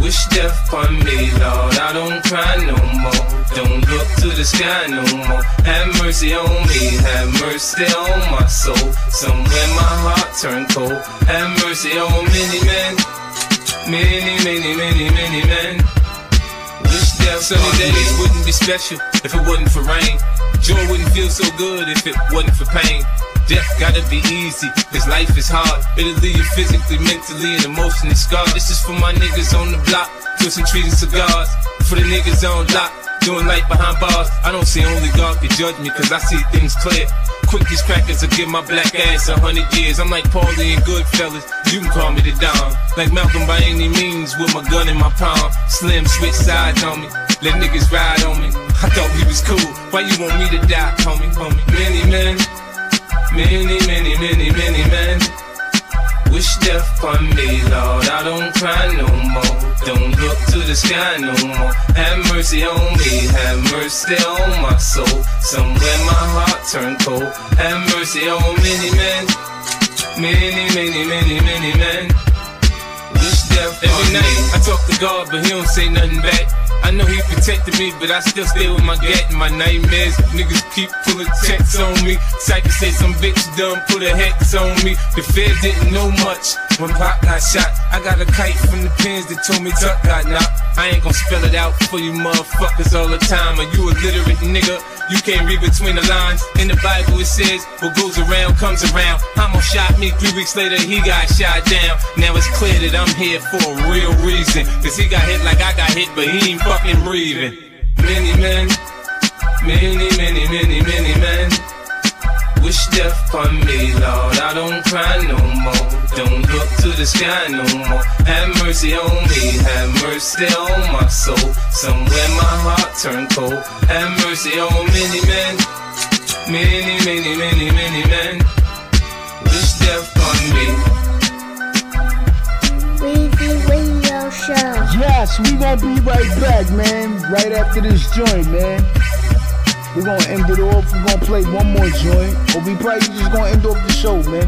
Wish death upon me, Lord. I don't cry no more. Don't look to the sky no more. Have mercy on me. Have mercy on my soul. Somewhere my heart turned cold. Have mercy on many men. Many, many, many, many men. Wish death sunny days wouldn't be special if it wasn't for rain. Joy wouldn't feel so good if it wasn't for pain. Death gotta be easy, cause life is hard. It'll leave you physically, mentally, and emotionally scarred. This is for my niggas on the block, twisting trees and cigars. For the niggas on lock, doing life behind bars. I don't see only God can judge me, cause I see things clear. Quick these crackers will give my black ass a hundred years. I'm like Paulie and Goodfellas, you can call me the Don. Like Malcolm by any means, with my gun in my palm. Slim switch sides on me, let niggas ride on me. I thought we was cool, why you want me to die, homie, homie? Many men, many, many, many, many men. Wish death on me, Lord. I don't cry no more. Don't look to the sky no more. Have mercy on me, have mercy on my soul. Somewhere my heart turned cold. Have mercy on many men, many, many, many, many men. Wish death Every night I talk to God, but He don't say nothing back. I know he protected me, but I still stay with my gat and my nightmares. Niggas keep pulling checks on me. Psycho said some bitch done put a hex on me. The Fed didn't know much when Pop got shot. I got a kite from the pins that told me Tuck got knocked. I ain't gon' spell it out for you motherfuckers all the time. Are you a literate nigga? You can't read between the lines. In the Bible it says, what goes around comes around. Hamo shot me, three weeks later he got shot down. Now it's clear that I'm here for a real reason. Cause he got hit like I got hit, but he ain't fucking breathing. Many men, many, many, many, many men. Wish death on me, Lord. I don't cry no more. Don't look to the sky no more. Have mercy on me, have mercy on my soul. Somewhere my heart turned cold. Have mercy on many men, many, many, many, many men. Wish death on me. Weezy Radio Show. Yes, we gonna be right back, man. Right after this joint, man. We're gonna end it off. We're gonna play one more joint. Or we probably just gonna end off the show, man.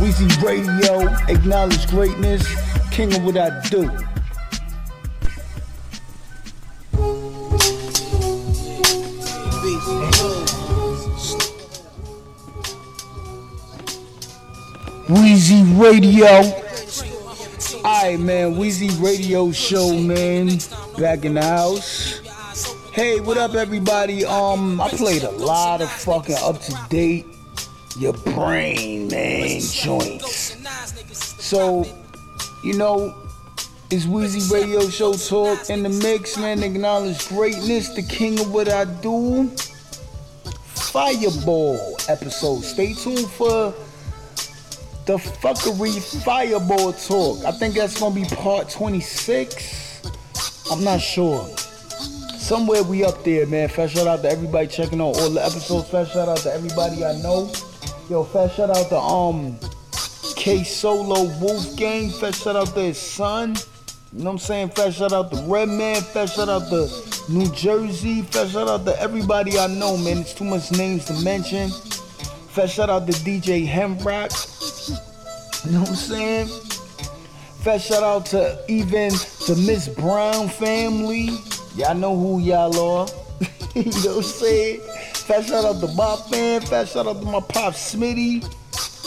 Weezy Radio, acknowledge greatness, king of what I do. Weezy Radio. Alright, man. Weezy Radio Show, man. Back in the house. Hey, what up, everybody? Um, I played a lot of fucking up to date, your brain, man, joints. So, you know, it's Wheezy Radio Show talk in the mix, man. Acknowledge greatness, the king of what I do. Fireball episode. Stay tuned for the fuckery fireball talk. I think that's gonna be part 26. I'm not sure. Somewhere we up there, man. Fast shout out to everybody checking out all the episodes. Fast shout out to everybody I know. Yo, fast shout out to um K Solo Wolfgang. Fast shout out to his son. You know what I'm saying? Fast shout out to Redman. Fast shout out to New Jersey. Fast shout out to everybody I know, man. It's too much names to mention. Fast shout out to DJ Hemrock. You know what I'm saying? Fast shout out to even the Miss Brown family. Y'all know who y'all are. you know what I'm saying? Fast shout out to Bob fan. Fast shout out to my pop Smitty.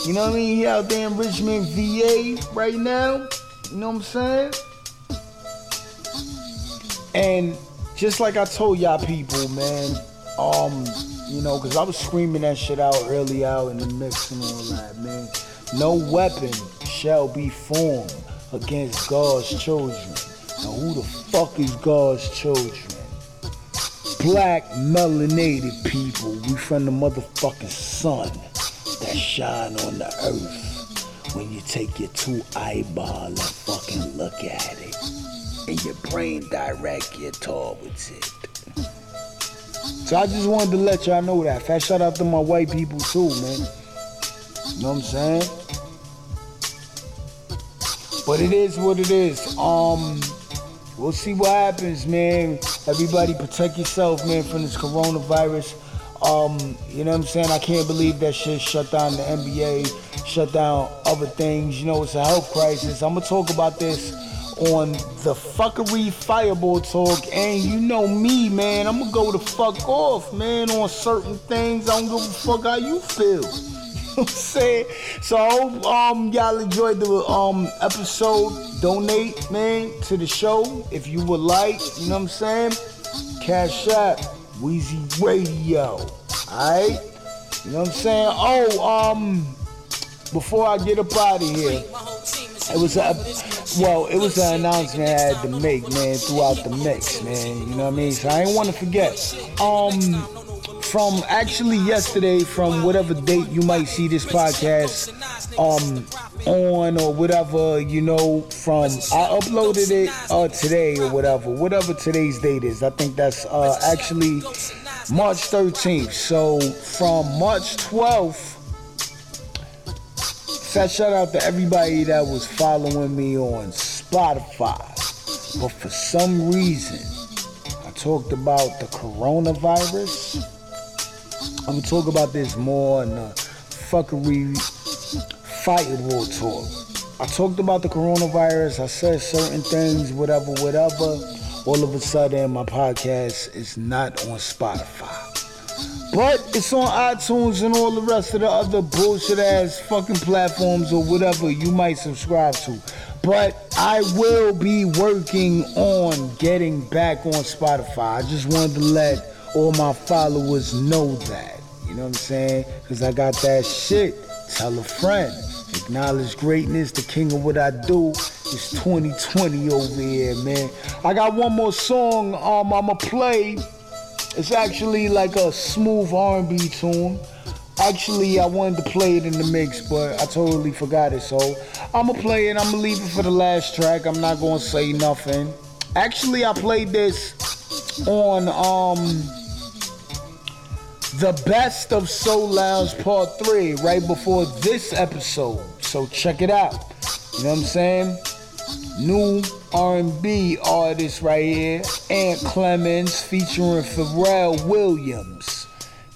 You know what I mean? He out there in Richmond, VA right now. You know what I'm saying? And just like I told y'all people, man, um, you know, because I was screaming that shit out early out in the mix and all that, man. No weapon shall be formed against God's children. Now, who the fuck is God's children? Black melanated people. We from the motherfucking sun that shine on the earth. When you take your two eyeball and fucking look at it, and your brain direct your towards it. So I just wanted to let y'all know that. Fast shout out to my white people too, man. You know what I'm saying? But it is what it is. Um, we'll see what happens, man. Everybody protect yourself, man, from this coronavirus. Um, you know what I'm saying? I can't believe that shit shut down the NBA, shut down other things. You know, it's a health crisis. I'm gonna talk about this on the fuckery fireball talk, and you know me, man. I'm gonna go the fuck off, man, on certain things. I don't give a fuck how you feel. I'm saying? So um y'all enjoyed the um episode. Donate, man, to the show if you would like. You know what I'm saying? Cash App, Wheezy Radio. Alright? You know what I'm saying? Oh, um, before I get up out of here, it was a well, it was an announcement I had to make, man, throughout the mix, man. You know what I mean? So I didn't want to forget. Um, from actually yesterday, from whatever date you might see this podcast, um, on or whatever, you know, from I uploaded it uh today or whatever, whatever today's date is. I think that's uh actually March 13th. So from March 12th Fat shout out to everybody that was following me on Spotify. But for some reason, I talked about the coronavirus. I'm gonna talk about this more in the fuckery fireable talk. I talked about the coronavirus, I said certain things, whatever, whatever. All of a sudden, my podcast is not on Spotify. But it's on iTunes and all the rest of the other bullshit ass fucking platforms or whatever you might subscribe to. But I will be working on getting back on Spotify. I just wanted to let all my followers know that. You know what I'm saying? Because I got that shit. Tell a friend. Acknowledge greatness, the king of what I do. It's 2020 over here, man. I got one more song um I'ma play. It's actually like a smooth R&B tune. Actually, I wanted to play it in the mix, but I totally forgot it. So I'ma play it. I'ma leave it for the last track. I'm not gonna say nothing. Actually, I played this on um the best of Soul Lounge Part 3 right before this episode. So check it out. You know what I'm saying? New R&B artist right here, Ant Clemons featuring Pharrell Williams.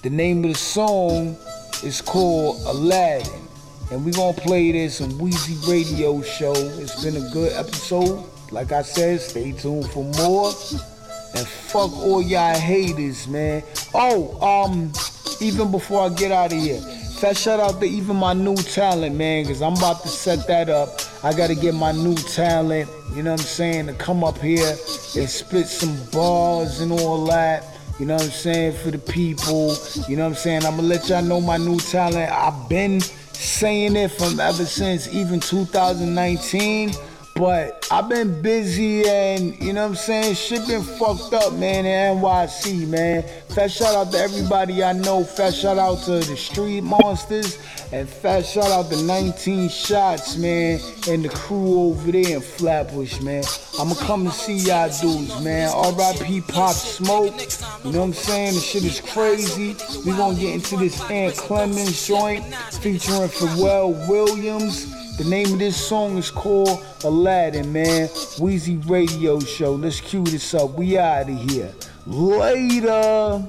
The name of the song is called Aladdin. And we're gonna play this on Weezy Radio Show. It's been a good episode. Like I said, stay tuned for more. And fuck all y'all haters, man. Oh, um, even before I get out of here, fat shout out to even my new talent, man, because I'm about to set that up. I gotta get my new talent, you know what I'm saying, to come up here and spit some bars and all that. You know what I'm saying, for the people. You know what I'm saying? I'm gonna let y'all know my new talent. I've been saying it from ever since even 2019. But I've been busy and, you know what I'm saying, shit been fucked up, man, in NYC, man. Fat shout out to everybody I know. Fat shout out to the Street Monsters. And fat shout out to 19 Shots, man, and the crew over there in Flatbush, man. I'ma come and see y'all dudes, man. R.I.P. Pop Smoke. You know what I'm saying? The shit is crazy. We gonna get into this Ant Clemons joint featuring Pharrell Williams. The name of this song is called Aladdin, man. Wheezy Radio Show. Let's cue this up. We out of here. Later.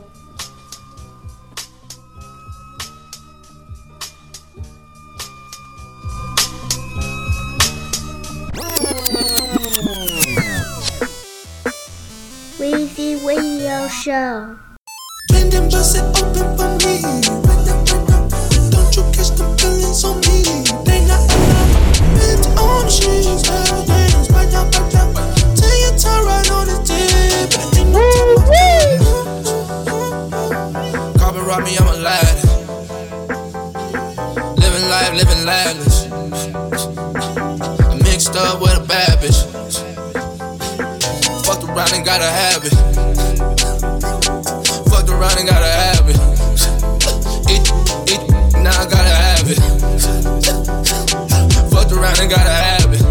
Carbon oh, rob me, I'm. Living life, living lavish. I mixed up with a bad bitch. Fucked around and got a habit. Fucked around and got a habit. Eat, eat, now I gotta have it. Fucked around and got a habit.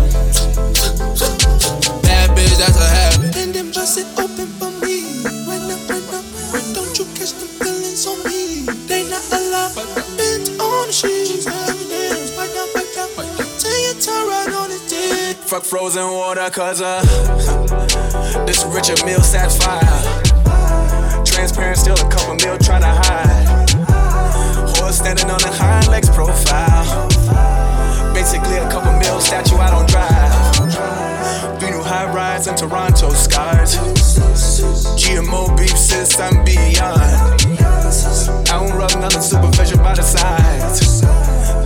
Bad bitch, that's a habit. And bust it open for me. Right now, right now. Don't you catch the feelings on me? They not alive. Bend on the sheets, hell dance, right down, right down. Till you turn right on the tip. Fuck frozen water, cause uh, this Richard Mille sapphire. Transparent, still a couple mil trying to hide. Horse standing on the hind legs profile. Basically, a couple mil statue I don't drive. Three new high rides in Toronto skies. GMO beef since I'm beyond. I don't rub nothing superficial by the sides.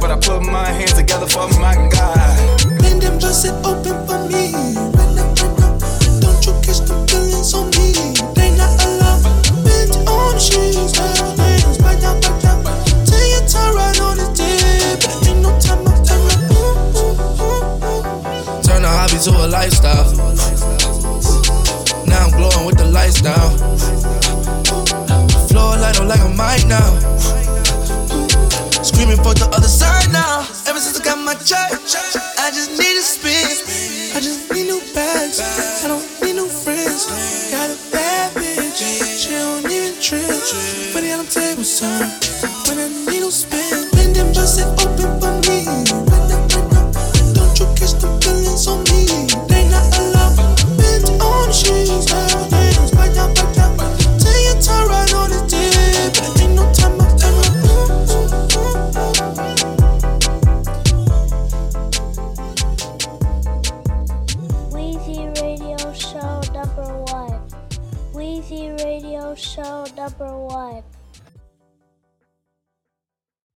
But I put my hands together for my God. Bend and bust it open for me. lifestyle. Now I'm glowing with the lights down. Floor light on like a mic now. Screaming for the